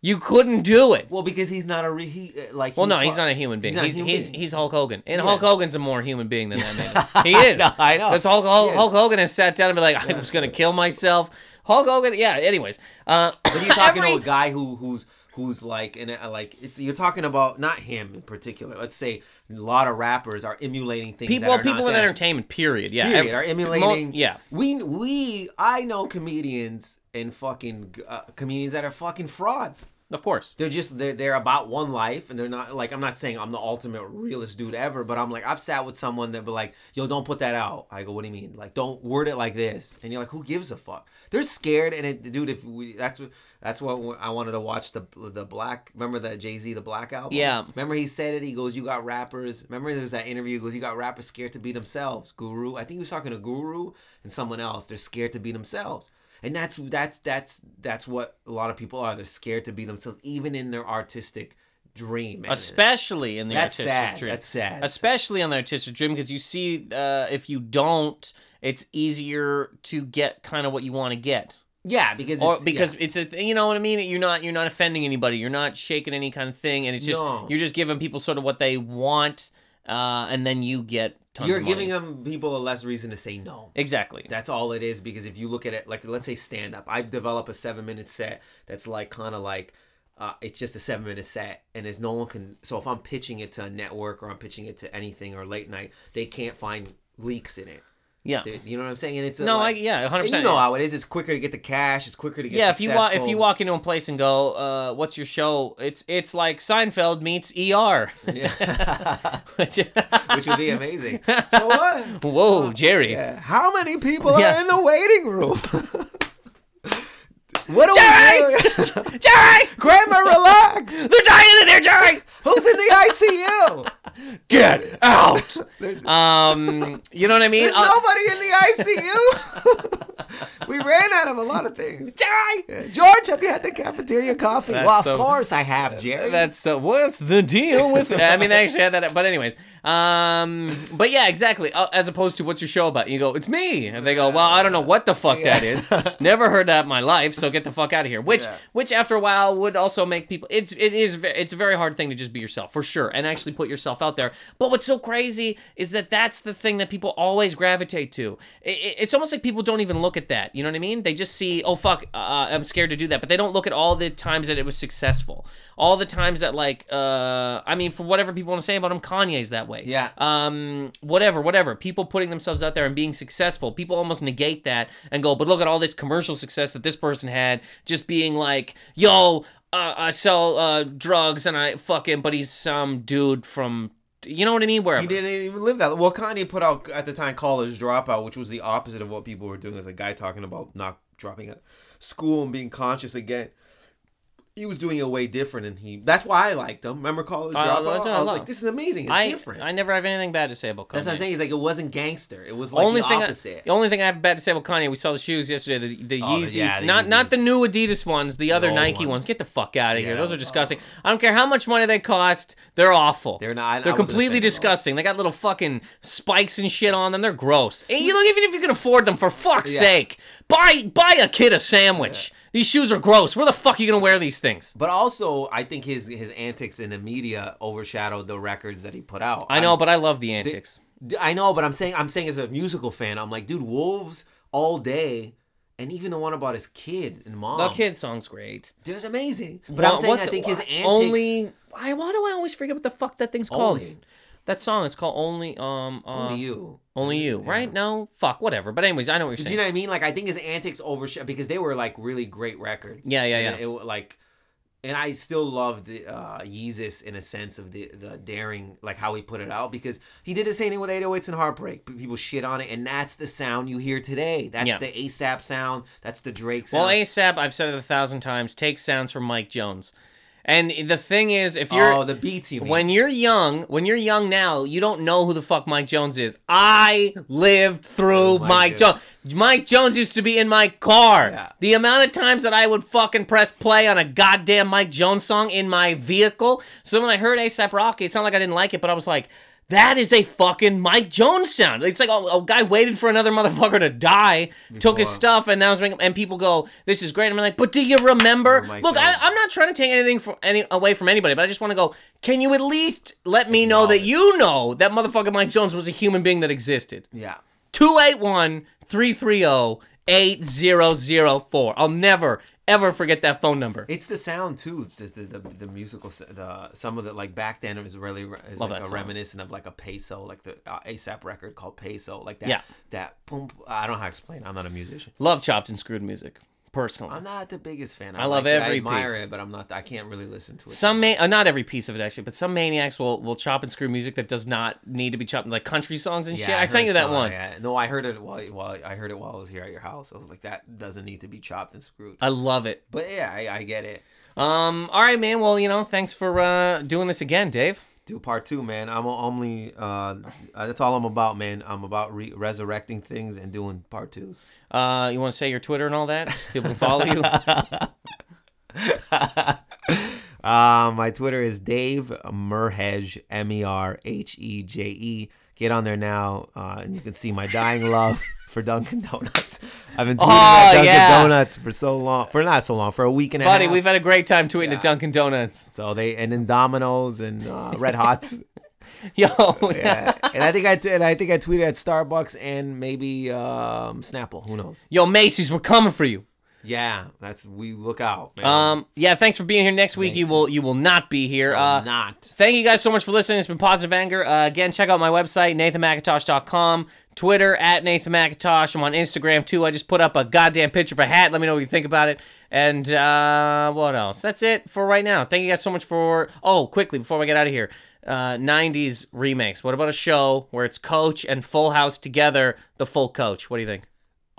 You couldn't do it. well because he's not a re- he uh, like Well, no, he's not a human being. a He's human he's, being. he's Hulk Hogan, and Yeah. Hulk Hogan's a more human being than that man. *laughs* He is. I know, I know. Because Hulk, Hulk, Hulk Hogan has sat down and be like, I was gonna kill myself. Hulk Hogan, yeah. Anyways, uh, but you're talking every- to a guy who who's who's like and like it's you're talking about not him in particular let's say a lot of rappers are emulating things people, that are people in entertainment. Period. Yeah. period, Ev- are mo- emulating. yeah. we we I know comedians and fucking uh, comedians that are fucking frauds. Of course. They're just they're they're about one life, and they're not like I'm not saying I'm the ultimate realest dude ever, but I'm like I've sat with someone that be like, "Yo, don't put that out." I go, "What do you mean? Like, don't word it like this?" And you're like, "Who gives a fuck?" They're scared, and it, dude, if we that's what that's what I wanted to watch the the black. Remember that Jay Z the Black album? Yeah. Remember he said it. He goes, "You got rappers." Remember there's that interview. He goes, "You got rappers scared to be themselves." Guru, I think he was talking to Guru and someone else. They're scared to be themselves. And that's that's that's that's what a lot of people are. They're scared to be themselves, even in their artistic dream. Especially in the that's artistic sad. dream. That's sad. Especially on the artistic dream, because you see, uh, if you don't, it's easier to get kind of what you want to get. yeah, because or it's, because yeah. it's a you know what I mean. You're not you're not offending anybody. You're not shaking any kind of thing, and it's just No. you're just giving people sort of what they want. Uh, and then you get tons You're of money. giving them people a less reason to say no. exactly. That's all it is because if you look at it, like let's say stand up, I develop a seven minute set that's like kind of like uh, it's just a seven minute set, and there's no one can. So if I'm pitching it to a network or I'm pitching it to anything or late night, they can't find leaks in it. Yeah. You know what I'm saying? And it's a, No, like, I yeah, hundred and percent. you know how it is. It's quicker to get the cash. It's quicker to get yeah, if you walk if you walk into a place and go, uh, "What's your show?" It's it's like Seinfeld meets ER. Yeah. *laughs* Which, *laughs* which would be amazing. So what? Whoa, Jerry. Yeah. How many people Yeah. are in the waiting room? *laughs* what do Jerry! we do? *laughs* Jerry, Grandma, relax. they're dying in there, Jerry. Who's in the ICU? *laughs* Get out. Um, you know what I mean? there's Uh, nobody in the ICU. *laughs* we ran out of a lot of things. Jerry. Yeah. George, have you had the cafeteria coffee? That's well, of course I have, Jerry. That's uh, what's the deal with? I mean, they actually had that, but anyways, um, but yeah, exactly. Uh, as opposed to what's your show about? You go, it's me, and they go, well, I don't know what the fuck that is. Never heard that in my life, so get the fuck out of here. Which, Yeah. which after a while would also make people. It's it is it's a very hard thing to just be yourself for sure, and actually put yourself out there. But what's so crazy is that that's the thing that people always gravitate to. It, it- it's almost like people don't even look at that. You know what I mean? They just see, oh fuck, uh, I'm scared to do that, but they don't look at all the times that it was successful, all the times that like, uh, I mean, for whatever people want to say about him, Kanye's that way. Yeah. Um, whatever, whatever. People putting themselves out there and being successful. People almost negate that and go, but look at all this commercial success that this person had, just being like, yo. Uh, I sell uh, drugs and I fucking, but he's some dude from, you know what I mean? Where He didn't even live that. Well, Kanye put out at the time College Dropout, which was the opposite of what people were doing. As a guy talking about not dropping out school and being conscious again. He was doing it way different, and he. That's why I liked him. Remember College I- Dropout? I I was love. like, this is amazing. It's I, different. I never have anything bad to say about Kanye. That's what I'm saying. He's like, it wasn't gangster. It was like only the thing opposite. I, the only thing I have bad to say about Kanye, we saw the shoes yesterday, the, the Oh, the- Yeezys, yeah, the not not the new Adidas ones, the other Nike ones. ones. Get the fuck out of here. Those are disgusting. I don't care how much money they cost. They're awful. They're not- I- I They're completely fan of those. disgusting. They got little fucking spikes and shit on them. They're gross. And you hmm. look, even if you can afford them, for fuck's Yeah. sake, buy buy a kid a sandwich. These shoes are gross. Where the fuck are you gonna wear these things? But also, I think his his antics in the media overshadowed the records that he put out. I know, I'm- but I love the antics. I know, but I'm saying I'm saying as a musical fan, I'm like, dude, Wolves all day, and even the one about his kid and mom. the kid song's great. Dude, it's amazing. But I'm saying I think his wha- antics only. Why? Why do I always forget what the fuck that thing's called? That song. It's called only. Um. Uh, only you. Only you, right? No, fuck, whatever. But anyways, I know what you're saying. Do you know what I mean? Like I think his antics overshadowed because they were like really great records. Yeah, yeah, And yeah. It, like, and I still love the uh, Yeezus in a sense of the the daring, like how he put it out because he did the same thing with 808s and Heartbreak. People shit on it, and that's the sound you hear today. That's Yeah. the ASAP sound. That's the Drake sound. well, ASAP, I've said it a thousand times. Take sounds from Mike Jones, and the thing is, if you're oh, the you mean. when you're young, when you're young now, you don't know who the fuck Mike Jones is. I lived through Oh, Mike. Jones. Mike Jones used to be in my car. Yeah. The amount of times that I would fucking press play on a goddamn Mike Jones song in my vehicle. So when I heard ASAP Rocky, it sounded like I didn't like it, but I was like, that is a fucking Mike Jones sound. It's like a, a guy waited for another motherfucker to die, took his stuff, and now is making. And people go, "This is great." I'm like, "But do you remember?" Mike Look, I, I'm not trying to take anything from any away from anybody, but I just want to go. Can you at least let me know that you know that motherfucker Mike Jones was a human being that existed? yeah. 281 330 8004. I'll never, ever forget that phone number. It's the sound too. The the, the, the musical, the some of the like back then it was really re- is Love like a song. reminiscent of like a peso, like the uh, ASAP record called Peso, like that. Yeah. That boom. I don't know how to explain. it. I'm not a musician. Love chopped and screwed music, personally. I'm not the biggest fan. I love like it. every I admire piece. it, but I'm not. I can't really listen to it. Some man, uh, not every piece of it actually, but some maniacs will will chop and screw music that does not need to be chopped, like country songs and shit. I, sang you that one. yeah. No, I heard it while, while I heard it while I was here at your house. I was like, that doesn't need to be chopped and screwed. I love it. But yeah, I, I get it. Um, all right, man. Well, you know, thanks for uh, doing this again, Dave. Do part two, man. I'm only. Uh, that's all I'm about, man. I'm about re- resurrecting things and doing part twos. Uh, you want to say your Twitter and all that? People follow you. *laughs* Uh, my Twitter is Dave Merheje, M E R H E J E. Get on there now, uh, and you can see my dying love for Dunkin' Donuts. *laughs* I've been tweeting Oh, at Dunkin' yeah. Donuts for so long, for not so long, for a week and a half Buddy, half. we've had a great time tweeting at Dunkin' Donuts. so they and then Domino's and uh, Red Hots. *laughs* Yo, Yeah, and I think I t- and I think I tweeted at Starbucks and maybe um, Snapple. Who knows? yo, Macy's, we're coming for you. Yeah, that's we look out. Man. Um, yeah, thanks for being here. Next week you will you will not be here. Uh, not. Thank you guys so much for listening. It's been Positive Anger. Uh, again, check out my website, nathanmacintosh.com. Twitter, at Nathan Macintosh. I'm on Instagram, too. I just put up a goddamn picture of a hat. Let me know what you think about it. And uh, what else? That's it for right now. Thank you guys so much for... Oh, quickly, before we get out of here. Uh, 90s remakes. What about a show where it's Coach and Full House together, the full Coach? What do you think?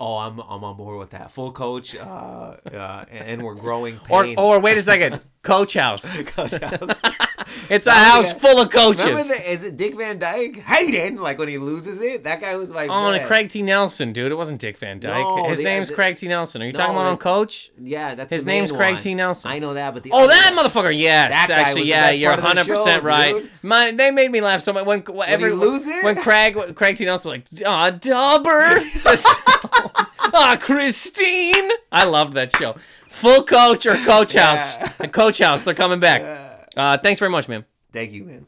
Oh, I'm I'm on board with that. Full coach, uh, uh, and, and we're growing Or, pains. or wait a second. *laughs* Coach House. coach house. *laughs* It's a house full of coaches. The, is it Dick Van Dyke? Hayden, like when he loses it, that guy was my. Oh, and. Craig T. Nelson, dude. It wasn't Dick Van Dyke. No, His the- name's the- Craig T. Nelson. Are you No, talking about on Coach? Yeah, that's His name's Craig one. T. Nelson. I know that, but the Oh, that motherfucker! Yes, That actually, yeah, you're part of the 100 percent right. dude. My, they made me laugh so much when every he loses? when Craig Craig T. Nelson was like, ah Dauber, *laughs* aw, Christine." I loved that show. Full Coach or Coach House, Yeah. Coach House, they're coming back. Uh, thanks very much, man. Thank you, man.